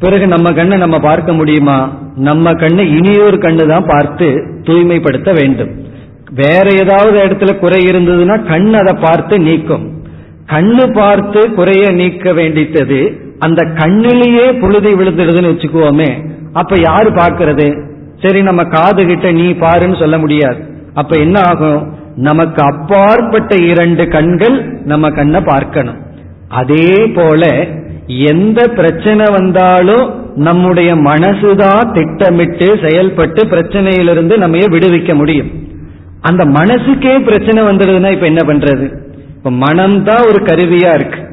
பிறகு நம்ம கண்ணை நம்ம பார்க்க முடியுமா? நம்ம கண்ணை இனியொரு கண்ணு தான் பார்த்து தூய்மைப்படுத்த வேண்டும். வேற ஏதாவது இடத்துல குறை இருந்ததுன்னா கண் அதை பார்த்து நீக்கும். கண்ணு பார்த்து குறைய நீக்க வேண்டித்தது அந்த கண்ணிலேயே புழுதி விழுந்துடுதுன்னு வச்சுக்குவோமே அப்ப யாரு பார்க்கறது? சரி நம்ம காது கிட்ட நீ பாருன்னு சொல்ல முடியாது. அப்ப என்ன ஆகும்? நமக்கு அப்பாற்பட்ட இரண்டு கண்கள் நம்ம கண்ணை பார்க்கணும். அதே போல எந்த பிரச்சனை வந்தாலும் நம்முடைய மனசுதான் திட்டமிட்டு செயல்பட்டு பிரச்சனையிலிருந்து நம்ம விடுவிக்க முடியும். அந்த மனசுக்கே பிரச்சனை வந்துடுதுன்னா இப்ப என்ன பண்றது? இப்ப மனம்தான் ஒரு கருவியா இருக்கு.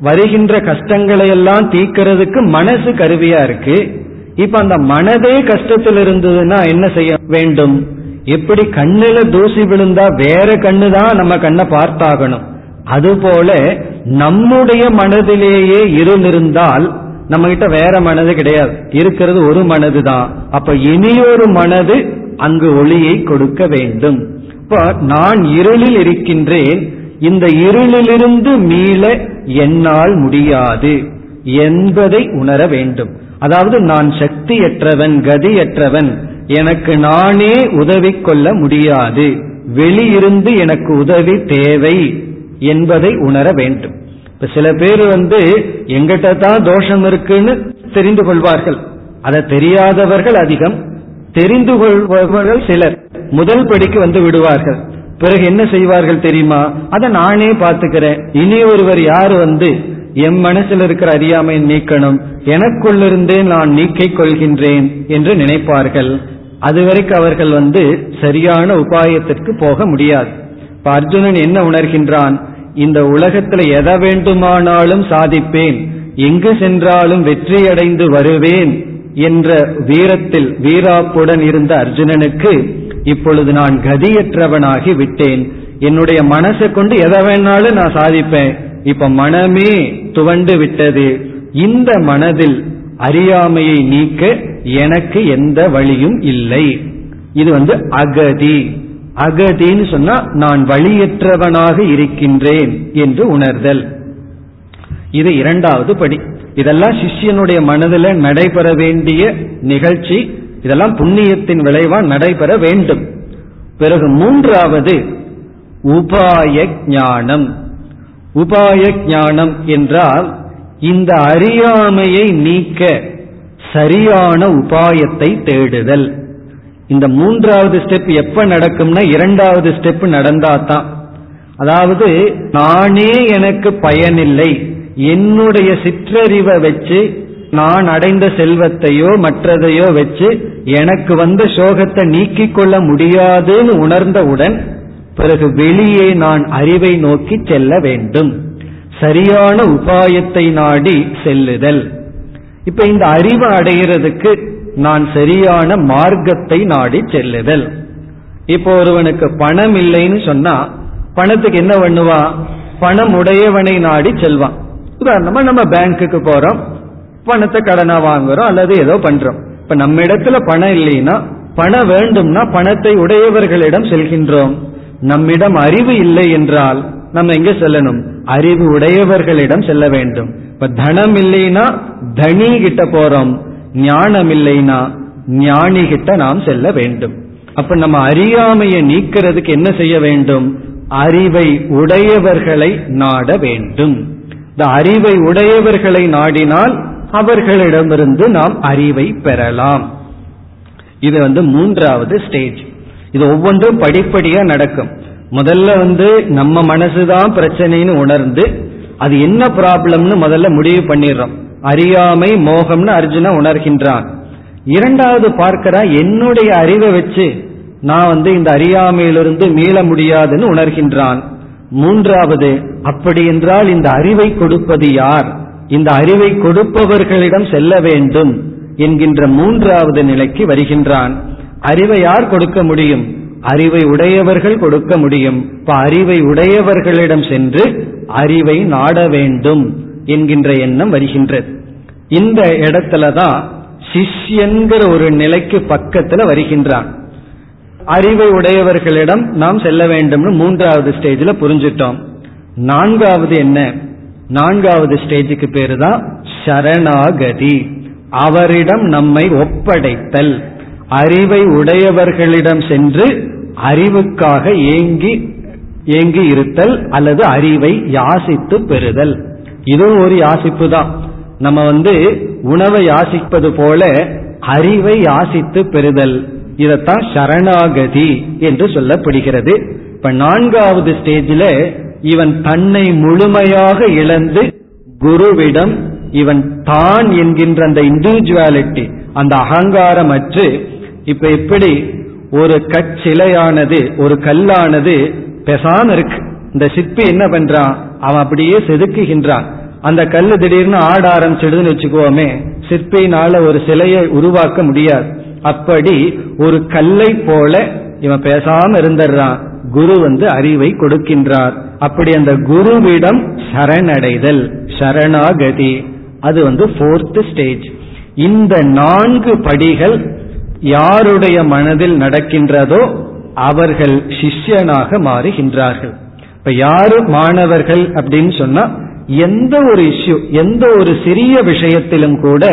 வருகின்ற கஷ்டங்களை எல்லாம் தீக்கிறதுக்கு மனசு கருவியா இருக்கு. இப்ப அந்த மனதே கஷ்டத்தில் இருந்ததுன்னா என்ன செய்ய வேண்டும்? எப்படி கண்ணுல தூசி விழுந்தா வேற கண்ணு தான் நம்ம கண்ணை பார்த்தாகணும். அதுபோல நம்முடைய மனதிலேயே இருந்திருந்தால் நம்ம கிட்ட வேற மனது கிடையாது. இருக்கிறது ஒரு மனது தான் அப்ப இனியொரு மனது அங்கு ஒளியை கொடுக்க வேண்டும். இப்ப நான் இருளில் இருக்கின்றேன். இந்த இருளிலிருந்து மீள என்னால் முடியாது என்பதை உணர வேண்டும். அதாவது நான் சக்தியற்றவன் கதியற்றவன் எனக்கு நானே உதவி கொள்ள முடியாது. வெளியிருந்து எனக்கு உதவி தேவை. என்பதை உணர வேண்டும். இப்ப சில பேர் வந்து எங்கிட்ட தான் தோஷம் இருக்குன்னு தெரிந்து கொள்வார்கள். அதை தெரியாதவர்கள் அதிகம். தெரிந்து கொள்பவர்கள் சிலர். முதல் படிக்கு வந்து விடுவார்கள். பிறகு என்ன செய்வார்கள் தெரியுமா? அதை நானே பார்த்துக்கிறேன். இனி ஒருவர் யார் வந்து என் மனசில் இருக்கிற அறியாமை நீக்கணும்? எனக்குள்ளிருந்தே நான் நீக்கிக் கொள்கின்றேன் என்று நினைப்பார்கள். அதுவரைக்கு அவர்கள் வந்து சரியான உபாயத்திற்கு போக முடியாது. இப்ப அர்ஜுனன் என்ன உணர்கின்றான்? இந்த உலகத்துல எதை வேண்டுமானாலும் சாதிப்பேன் எங்கு சென்றாலும் வெற்றியடைந்து வருவேன் என்ற வீரத்தில் வீராப்புடன் இருந்த அர்ஜுனனுக்கு இப்பொழுது நான் கதியற்றவனாகி விட்டேன். என்னுடைய மனசை கொண்டு எதை வேணாலும் நான் சாதிப்பேன். இப்ப மனமே துவண்டு விட்டது. இந்த மனதில் அறியாமையை நீக்க எனக்கு எந்த வழியும் இல்லை. இது வந்து அகதி. அகதின்னு சொன்னா நான் வழியற்றவனாக இருக்கின்றேன் என்று உணர்தல். இது இரண்டாவது படி. இதெல்லாம் சிஷ்யனுடைய மனதில் நடைபெற வேண்டிய நிகழ்ச்சி. இதெல்லாம் புண்ணியத்தின் விளைவா நடைபெற வேண்டும். பிறகு மூன்றாவது உபாய ஞானம். உபாய ஞானம் என்றால் இந்த அறியாமையை நீக்க சரியான உபாயத்தை தேடுதல். இந்த மூன்றாவது ஸ்டெப் எப்ப நடக்கும்னா இரண்டாவது ஸ்டெப் நடந்தாதான். அதாவது நானே எனக்கு பயனில்லை. என்னுடைய சிற்றறிவை வச்சு நான் அடைந்த செல்வத்தையோ மற்றதையோ வச்சு எனக்கு வந்த சோகத்தை நீக்கிக் கொள்ள முடியாதுன்னு உணர்ந்தவுடன் பிறகு வெளியே நான் அறிவை நோக்கி செல்ல வேண்டும். சரியான உபாயத்தை நாடி செல்லுதல். இப்ப இந்த அறிவு அடைகிறதுக்கு நான் சரியான மார்க்கத்தை நாடி செல்லுதல். இப்போ ஒருவனுக்கு பணம் இல்லைன்னு சொன்னா பணத்துக்கு என்ன பண்ணுவான் பணம் உடையவனை நாடி செல்வான். உதாரணமா நம்ம பேங்க்குக்கு போறோம். பணத்தை கடனா வாங்குறோம் அல்லது ஏதோ பண்றோம். இப்ப நம்ம இடத்துல பணம் இல்லைன்னா பணம் வேண்டும்னா பணத்தை உடையவர்களிடம் செல்கின்றோம். நம்மிடம் அறிவு இல்லை என்றால் நம்ம எங்க செல்லணும்? அறிவு உடையவர்களிடம் செல்ல வேண்டும். இப்ப தனம் இல்லைன்னா தனி கிட்ட போறோம். ஞானம் இல்லைன்னா ஞானிகிட்ட நாம் செல்ல வேண்டும். அப்ப நம்ம அறியாமையை நீக்கிறதுக்கு என்ன செய்ய வேண்டும்? அறிவை உடையவர்களை நாட வேண்டும். இந்த அறிவை உடையவர்களை நாடினால் அவர்களிடமிருந்து நாம் அறிவை பெறலாம். இது வந்து மூன்றாவது ஸ்டேஜ் இது ஒவ்வொன்றும் படிப்படியா நடக்கும். முதல்ல வந்து நம்ம மனசுதான் பிரச்சனைன்னு உணர்ந்து அது என்ன ப்ராப்ளம்னு முதல்ல முடிவு பண்ணிடுறோம். அறியாமை மோகம்னு அர்ஜுன உணர்கின்றான். இரண்டாவது பார்க்கிறா என்னுடைய அறிவை வச்சு நான் வந்து இந்த அறியாமையிலிருந்து மீள முடியாதுன்னு உணர்கின்றான். மூன்றாவது அப்படி என்றால் இந்த அறிவை கொடுப்பது யார்? இந்த அறிவை கொடுப்பவர்களிடம் செல்ல வேண்டும் என்கின்ற மூன்றாவது நிலைக்கு வருகின்றான். அறிவை யார் கொடுக்க முடியும்? அறிவை உடையவர்கள் கொடுக்க முடியும். இப்ப அறிவை உடையவர்களிடம் சென்று அறிவை நாட வேண்டும். என்கின்ற எண்ணம் வருகின்றது. இந்த இடத்துலதான் சிஷ்யன்கிற ஒரு நிலைக்கு பக்கத்துல வருகின்றான். அறிவை உடையவர்களிடம் நாம் செல்ல வேண்டும்னு மூன்றாவது ஸ்டேஜில் புரிஞ்சிட்டோம். நான்காவது என்ன? நான்காவது ஸ்டேஜுக்கு பேரு தான் சரணாகதி. அவரிடம் நம்மை ஒப்படைத்தல். அறிவை உடையவர்களிடம் சென்று அறிவுக்காக ஏங்கி ஏங்கி இருத்தல் அல்லது அறிவை யாசித்து பெறுதல். இதுவும் ஒரு யாசிப்பு தான். நம்ம வந்து உணவை யாசிப்பது போல அறிவை யாசித்து பெறுதல். இதத்தான் சரணாகதி என்று சொல்லப்படுகிறது. இப்ப நான்காவது ஸ்டேஜில் இவன் தன்னை முழுமையாக இழந்து குருவிடம் இவன் தான் என்கின்ற அந்த இண்டிவிஜுவாலிட்டி அந்த அகங்காரம் அற்று இப்ப எப்படி ஒரு கச்சிலையானது ஒரு கல்லானது பெசாம இருக்கு. இந்த சிற்பி என்ன பண்றான் அவன் அப்படியே செதுக்குகின்றான். அந்த கல் திடீர்னு ஆட ஆரம்பிச்சிடுதுன்னு வச்சுக்கோமே சிற்பியினால ஒரு சிலையை உருவாக்க முடியாது. அப்படி ஒரு கல்லை போல இவன் பேசாம இருந்துடுறான். குரு வந்து அறிவை கொடுக்கின்றார். அப்படி அந்த குருவிடம் சரணடைதல் சரணாகதி. அது வந்து போர்த் ஸ்டேஜ் இந்த நான்கு படிகள் யாருடைய மனதில் நடக்கின்றதோ அவர்கள் சிஷ்யனாக மாறுகின்றார்கள். இப்ப யாரு மாணவர்கள் அப்படின்னு சொன்னா எந்த ஒரு இஷ்யூ எந்த ஒரு சிறிய விஷயத்திலும் கூட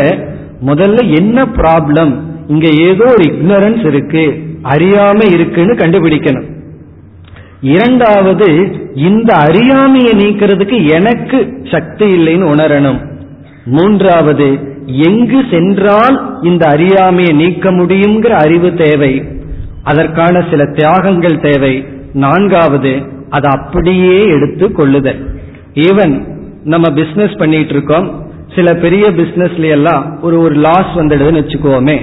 முதல்ல என்ன ப்ராப்ளம் இங்க ஏதோ ஒரு இக்னரன்ஸ் இருக்கு அறியாம இருக்குன்னு கண்டுபிடிக்கணும். இரண்டாவது இந்த அறியாமையை நீக்கிறதுக்கு எனக்கு சக்தி இல்லைன்னு உணரணும். மூன்றாவது எங்கு சென்றால் இந்த அறியாமையை நீக்க முடியுங்கிற அறிவு தேவை. அதற்கான சில தியாகங்கள் தேவை. நான்காவது அதை அப்படியே எடுத்து கொள்ளுதல். ஈவன் நம்ம பிசினஸ் பண்ணிட்டு இருக்கோம் சில பெரிய பிசினஸ்ல எல்லாம் ஒரு ஒரு லாஸ் வந்துடுதுன்னு வச்சுக்கோமே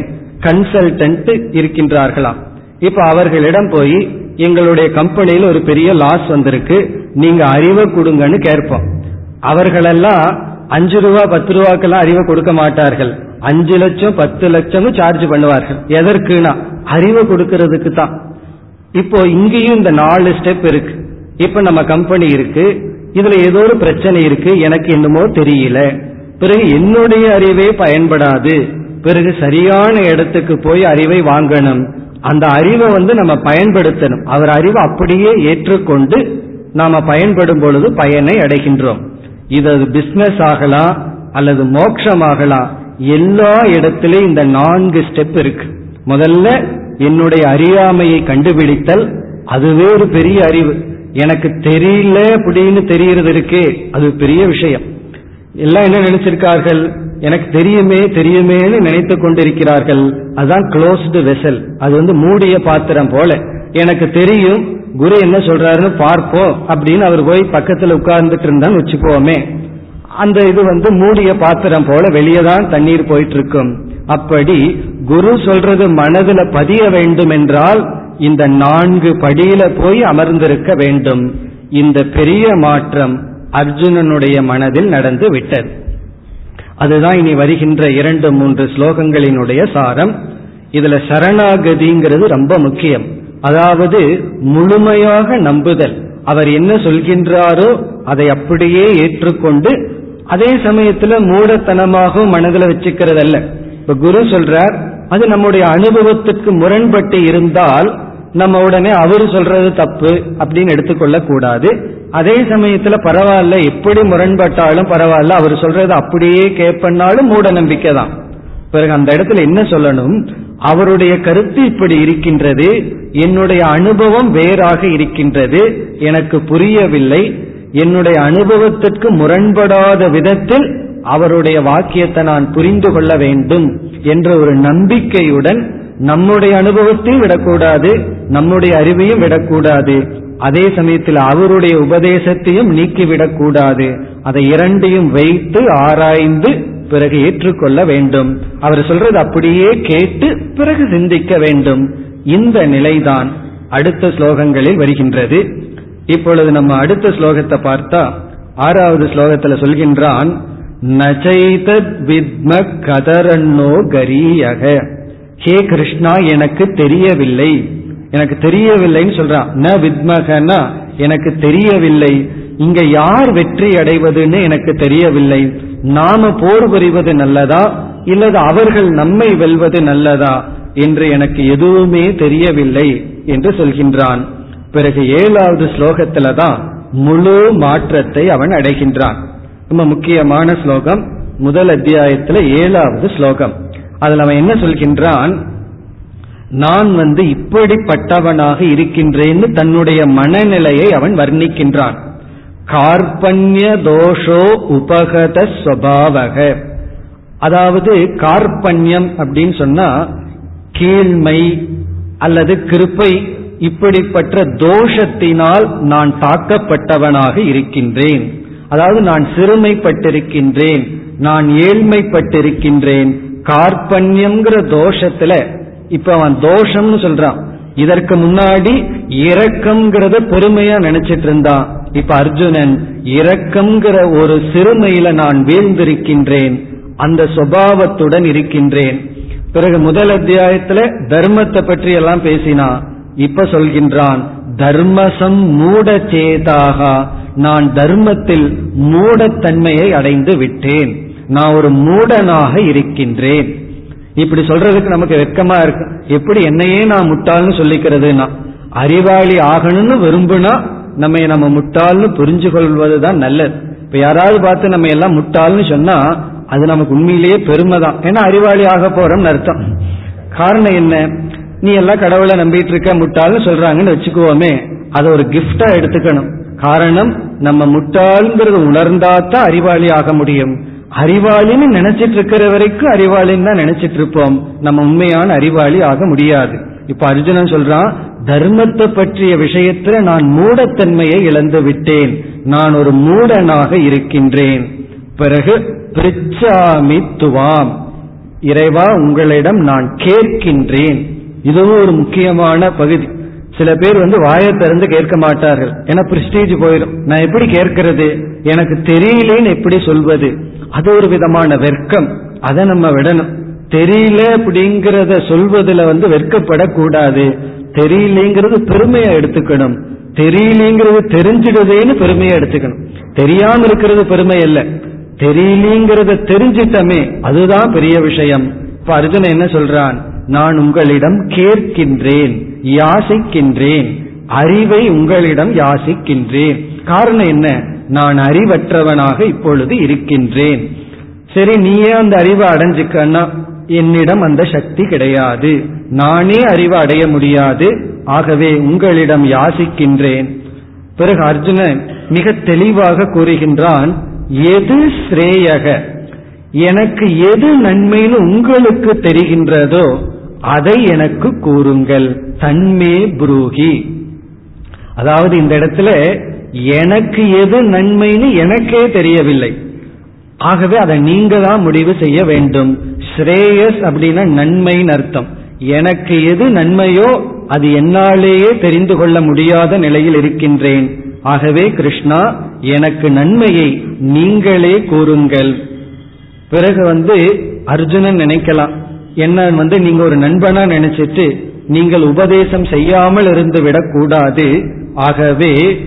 கன்சல்டன்ட் இருக்கின்றார்களாம் இப்ப அவர்களிடம் போய் எங்களுடைய கம்பெனியில் ஒரு பெரிய லாஸ் வந்திருக்கு நீங்க அறிவை கொடுங்கன்னு கேட்போம். அவர்களெல்லாம் அஞ்சு ரூபா பத்து ரூபாக்கெல்லாம் அறிவை கொடுக்க மாட்டார்கள். அஞ்சு லட்சம் பத்து லட்சம் சார்ஜ் பண்ணுவார்கள். எதற்குனா அறிவை கொடுக்கறதுக்கு தான். இப்போ இங்கேயும் இந்த நாலு ஸ்டெப் இருக்கு. இப்ப நம்ம கம்பெனி இருக்கு இதுல ஏதோ ஒரு பிரச்சனை இருக்கு எனக்கு என்னமோ தெரியல. பிறகு என்னுடைய அறிவே பயன்படாது. பிறகு சரியான இடத்துக்கு போய் அறிவை வாங்கணும். அந்த அறிவை வந்து நம்ம பயன்படுத்தணும். அவர் அறிவை அப்படியே ஏற்றுக்கொண்டு நாம பயன்படும் பொழுது பயனை அடைகின்றோம். இது பிசினஸ் ஆகலாம் அல்லது மோட்சமாகலாம் எல்லா இடத்திலும் இந்த நான்கு ஸ்டெப் இருக்கு. முதல்ல என்னுடைய அறியாமையை கண்டுபிடித்தல் அதுவே ஒரு பெரிய அறிவு. எனக்கு தெரியல அப்படின்னு தெரியறது இருக்கே அது பெரிய விஷயம். எல்லாம் என்ன நினைச்சிருக்கார்கள்? எனக்கு தெரியுமே தெரியுமேன்னு நினைத்து கொண்டிருக்கிறார்கள். அதுதான் க்ளோஸ்டு வெசல் அது வந்து மூடிய பாத்திரம் போல. எனக்கு தெரியும் குரு என்ன சொல்றாருன்னு பார்ப்போம் அப்படின்னு அவர் போய் பக்கத்துல உட்கார்ந்துட்டு இருந்தான்னு வச்சுக்கோமே. அந்த இது வந்து மூடிய பாத்திரம் போல வெளியே தான் தண்ணீர் போயிட்டு இருக்கும். அப்படி குரு சொல்றது மனதுல பதிய வேண்டும் என்றால் இந்த நான்கு படியில போய் அமர்ந்திருக்க வேண்டும். இந்த பெரிய மாற்றம் அர்ஜுனனுடைய மனதில் நடந்து விட்டது. அதுதான் இனி வருகின்ற இரண்டு மூன்று ஸ்லோகங்களினுடைய சாரம். இதுல சரணாகதிங்கிறது ரொம்ப முக்கியம். அதாவது முழுமையாக நம்புதல். அவர் என்ன சொல்கின்றாரோ அதை அப்படியே ஏற்றுக்கொண்டு அதே சமயத்துல மூடத்தனமாகவும் மனதில் வச்சுக்கிறது அல்ல இப்ப குரு சொல்றார் அது நம்முடைய அனுபவத்துக்கு முரண்பட்டு இருந்தால் நம்ம உடனே அவர் சொல்றது தப்பு அப்படின்னு எடுத்துக்கொள்ள கூடாது அதே சமயத்துல பரவாயில்ல எப்படி முரண்பட்டாலும் பரவாயில்ல அவர் சொல்றது அப்படியே கேட்பனாலும் மூட நம்பிக்கை தான். பிறகு அந்த இடத்துல என்ன சொல்லணும்? அவருடைய கருத்து இப்படி இருக்கின்றது என்னுடைய அனுபவம் வேறாக இருக்கின்றது எனக்கு புரியவில்லை என்னுடைய அனுபவத்திற்கு முரண்படாத விதத்தில் அவருடைய வாக்கியத்தை நான் புரிந்து கொள்ள வேண்டும் என்ற ஒரு நம்பிக்கையுடன் நம்முடைய அனுபவத்தையும் விடக்கூடாது நம்முடைய அறிவையும் விடக்கூடாது. அதே சமயத்தில் அவருடைய உபதேசத்தையும் நீக்கிவிடக்கூடாது. அதை இரண்டையும் வைத்து ஆராய்ந்து பிறகு ஏற்றுக்கொள்ள வேண்டும். அவர் சொல்றது அப்படியே கேட்டு பிறகு சிந்திக்க வேண்டும். இந்த நிலைதான் அடுத்த ஸ்லோகங்களில் வருகின்றது. இப்பொழுது நம்ம அடுத்த ஸ்லோகத்தை பார்த்தா ஆறாவது ஸ்லோகத்துல சொல்கின்றான் நச்சைதத் வித்ம கதரண்ணோ கரியக. ஹே கிருஷ்ணா எனக்கு தெரியவில்லை. எனக்கு தெரியவில்லைன்னு சொல்றான் ந வித்மகனா எனக்கு தெரியவில்லை. இங்க யார் வெற்றி அடைவதுன்னு எனக்கு தெரியவில்லை. நாம போர் புரிவது நல்லதா? இல்லது அவர்கள் நம்மை வெல்வது நல்லதா? என்று எனக்கு எதுவுமே தெரியவில்லை என்று சொல்கின்றான். பிறகு ஏழாவது ஸ்லோகத்தில்தான் முழு மாற்றத்தை அவன் அடைகின்றான். ரொம்ப முக்கியமான ஸ்லோகம். முதல் அத்தியாயத்துல ஏழாவது ஸ்லோகம். அதுல அவன் என்ன சொல்கின்றான்? நான் வந்து இப்படிப்பட்டவனாக இருக்கின்றேன்னு தன்னுடைய மனநிலையை அவன் வர்ணிக்கின்றான். கார்பண்ய தோஷோ உபகத ஸ்வபாவக அதாவது கார்பண்யம் அப்படின்னு சொன்னா கீழ்மை அல்லது கிருப்பை இப்படிப்பட்ட தோஷத்தினால் நான் தாக்கப்பட்டவனாக இருக்கின்றேன். அதாவது நான் சிறுமைப்பட்டிருக்கின்றேன் நான் ஏழ்மைப்பட்டிருக்கின்றேன் கார்பண்யம்ங்கிற தோஷத்துல இப்ப அவன் தோஷம்னு சொல்றான். இதற்கு முன்னாடி இரக்கம்ங்கிறத பெருமையா நினைச்சிட்டு இருந்தான். இப்ப அர்ஜுனன் இரக்கம்ங்கிற ஒரு சிறுமையில நான் வீழ்ந்திருக்கின்றேன் அந்த சுபாவத்துடன் இருக்கின்றேன். பிறகு முதல் அத்தியாயத்துல தர்மத்தை பற்றி எல்லாம் பேசினான் இப்ப சொல்கின்றான் தர்மசம் மூட சேதாகா நான் தர்மத்தில் மூடத்தன்மையை அடைந்து விட்டேன். நான் ஒரு மூடனாக இருக்கின்றேன். இப்படி சொல்றதுக்கு நமக்கு வெக்கமா இருக்கு. எப்படி என்னையே நான் முட்டாள்னு சொல்லிக்கிறதுனா அறிவாளி ஆகணும்னு விரும்புனா நம்ம நம்ம முட்டாள்னு புரிஞ்சு கொள்வதுதான் நல்லது. இப்ப யாராவது பார்த்து நம்ம எல்லாம் முட்டாள்னு சொன்னா அது நமக்கு உண்மையிலேயே பெருமை தான் ஏன்னா அறிவாளி ஆக போறோம்னு அர்த்தம். காரணம் என்ன? நீ எல்லாம் கடவுளை நம்பிட்டு இருக்க முட்டாள்னு சொல்றாங்கன்னு வச்சுக்குவோமே அதை ஒரு கிஃப்டா எடுத்துக்கணும். காரணம் நம்ம முட்டாளுங்கிறத உணர்ந்தா தான் அறிவாளி ஆக முடியும். அறிவாளின்னு நினைச்சிட்டு இருக்கிற வரைக்கும் அறிவாளின்னு தான் நினைச்சிட்டு இருப்போம் நம்ம உண்மையான அறிவாளி ஆக முடியாது. இப்ப அர்ஜுனன் சொல்றான் தர்மத்தை பற்றிய விஷயத்துல நான் மூடத்தன்மையை இழந்து விட்டேன். நான் ஒரு மூடனாக இருக்கின்றேன். பிறகு பிரிச்சாமித்துவாம். இறைவா உங்களிடம் நான் கேட்கின்றேன். இதுவும் ஒரு முக்கியமான பகுதி. சில பேர் வந்து வாயை திறந்து கேட்க மாட்டார்கள். ஏன்னா பிரிஸ்டீஜ் போயிடும். நான் எப்படி கேட்கறது? எனக்கு தெரியலேன்னு எப்படி சொல்வது? அது ஒரு விதமான வெர்க்கம் அதை நம்ம விடணும். தெரியல அப்படிங்கறத சொல்வதில் வந்து வெட்கப்படக்கூடாது. தெரியலேங்கிறது பெருமையா எடுத்துக்கணும். தெரியலேங்கிறது தெரிஞ்சிடுதேன்னு பெருமையா எடுத்துக்கணும். தெரியாம இருக்கிறது பெருமை அல்ல தெரியலேங்கிறத தெரிஞ்சிட்டமே அதுதான் பெரிய விஷயம். இப்ப அர்ஜுன் என்ன சொல்றான்? நான் உங்களிடம் கேட்கின்றேன். யாசிக்கின்றேன். அறிவை உங்களிடம் யாசிக்கின்றேன். காரணம் என்ன? நான் அறிவற்றவனாக இப்பொழுது இருக்கின்றேன். சரி நீயே அந்த அறிவை அடைஞ்சுக்கன்னா என்னிடம் அந்த சக்தி கிடையாது. நானே அறிவை அடைய முடியாது. ஆகவே உங்களிடம் யாசிக்கின்றேன். பிறகு அர்ஜுனன் மிக தெளிவாக கூறுகின்றான் எது ஸ்ரேயக? எனக்கு எது நன்மைன்னு உங்களுக்கு தெரிகின்றதோ அதை எனக்கு கூறுங்கள். தன்மே புரூகி. அதாவது இந்த இடத்துல எனக்கு எது நன்மைன்னு எனக்கே தெரியவில்லை. ஆகவே அதை நீங்க தான் முடிவு செய்ய வேண்டும். ஸ்ரேயஸ் அப்படின்னா நன்மைன்னு அர்த்தம். எனக்கு எது நன்மையோ அது என்னாலேயே தெரிந்து கொள்ள முடியாத நிலையில் இருக்கின்றேன். ஆகவே கிருஷ்ணா எனக்கு நன்மையை நீங்களே கூறுங்கள். பிறகு வந்து அர்ஜுனன் நினைக்கலாம். என்ன வந்து நீங்க ஒரு நண்பனா நினைச்சிட்டு நீங்கள் உபதேசம் செய்யாமல் இருந்து விடக்கூடாது. ஆகவே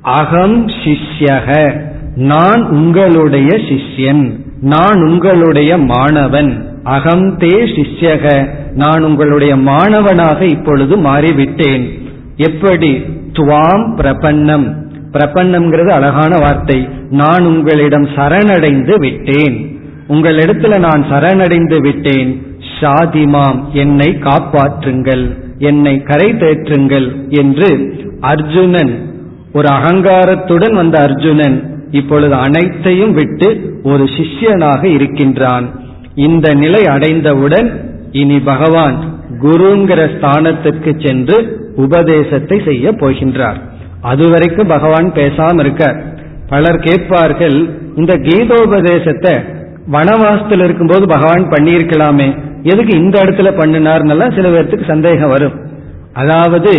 அகம் சிஷ்யக நான் உங்களுடைய சிஷ்யன் நான் உங்களுடைய மாணவன் அகம் தே சிஷ்யக நான் உங்களுடைய மாணவனாக இப்பொழுது மாறிவிட்டேன். எப்படி? துவாம் பிரபன்னம். பிரபன்னம்ங்கிறது அழகான வார்த்தை. நான் உங்களிடம் சரணடைந்து விட்டேன். உங்களிடத்துல நான் சரணடைந்து விட்டேன். ஷாதிமாம் என்னை காப்பாற்றுங்கள் என்னை கரை தேற்றுங்கள் என்று அர்ஜுனன் ஒரு அகங்காரத்துடன் வந்த அர்ஜுனன் இப்பொழுது அனைத்தையும் விட்டு ஒரு சிஷ்யனாக இருக்கின்றான். இந்த நிலை அடைந்தவுடன் இனி பகவான் குருங்கிற ஸ்தானத்திற்கு சென்று உபதேசத்தை செய்ய போகின்றார். அதுவரைக்கும் பகவான் பேசாம இருக்க பலர் கேட்பார்கள் இந்த கீதோபதேசத்தை வனவாசத்தில் இருக்கும்போது பகவான் பண்ணியிருக்கலாமே. எதுக்கு இந்த இடத்துல பண்ணினார்னெல்லாம் சில பேர்த்துக்கு சந்தேகம் வரும். அதாவது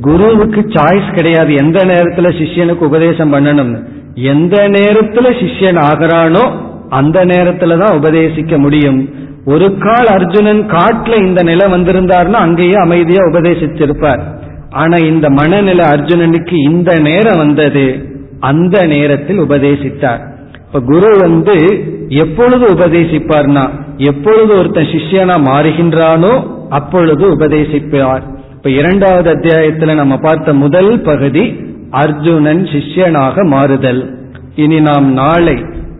குருவுக்கு சாய்ஸ் கிடையாது. எந்த நேரத்துல சிஷ்யனுக்கு உபதேசம் பண்ணணும்னு. எந்த நேரத்துல சிஷ்யன் ஆகிறானோ அந்த நேரத்துல தான் உபதேசிக்க முடியும். ஒரு கால் அர்ஜுனன் காட்டுல இந்த நிலை வந்திருந்தார்னா அங்கேயே அமைதியா உபதேசிச்சிருப்பார் ஆனா இந்த மனநிலை அர்ஜுனனுக்கு இந்த நேரம் வந்தது. அந்த நேரத்தில் உபதேசித்தார். இப்ப குரு வந்து எப்பொழுது உபதேசிப்பார்னா எப்பொழுது ஒருத்தன் சிஷ்யனா மாறுகின்றானோ அப்பொழுது உபதேசிப்பார். இப்ப இரண்டாவது அத்தியாயத்துல நம்ம பார்த்த முதல் பகுதி அர்ஜுனன் சிஷ்யனாக மாறுதல். இனி நாம் நாளை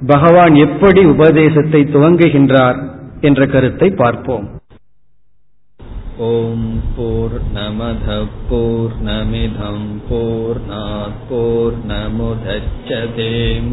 பகவான் எப்படி உபதேசத்தை துவங்குகின்றார் என்ற கருத்தை பார்ப்போம். ஓம் போர் நமத போர் நமிதம் போர் நமுதச்சதேம்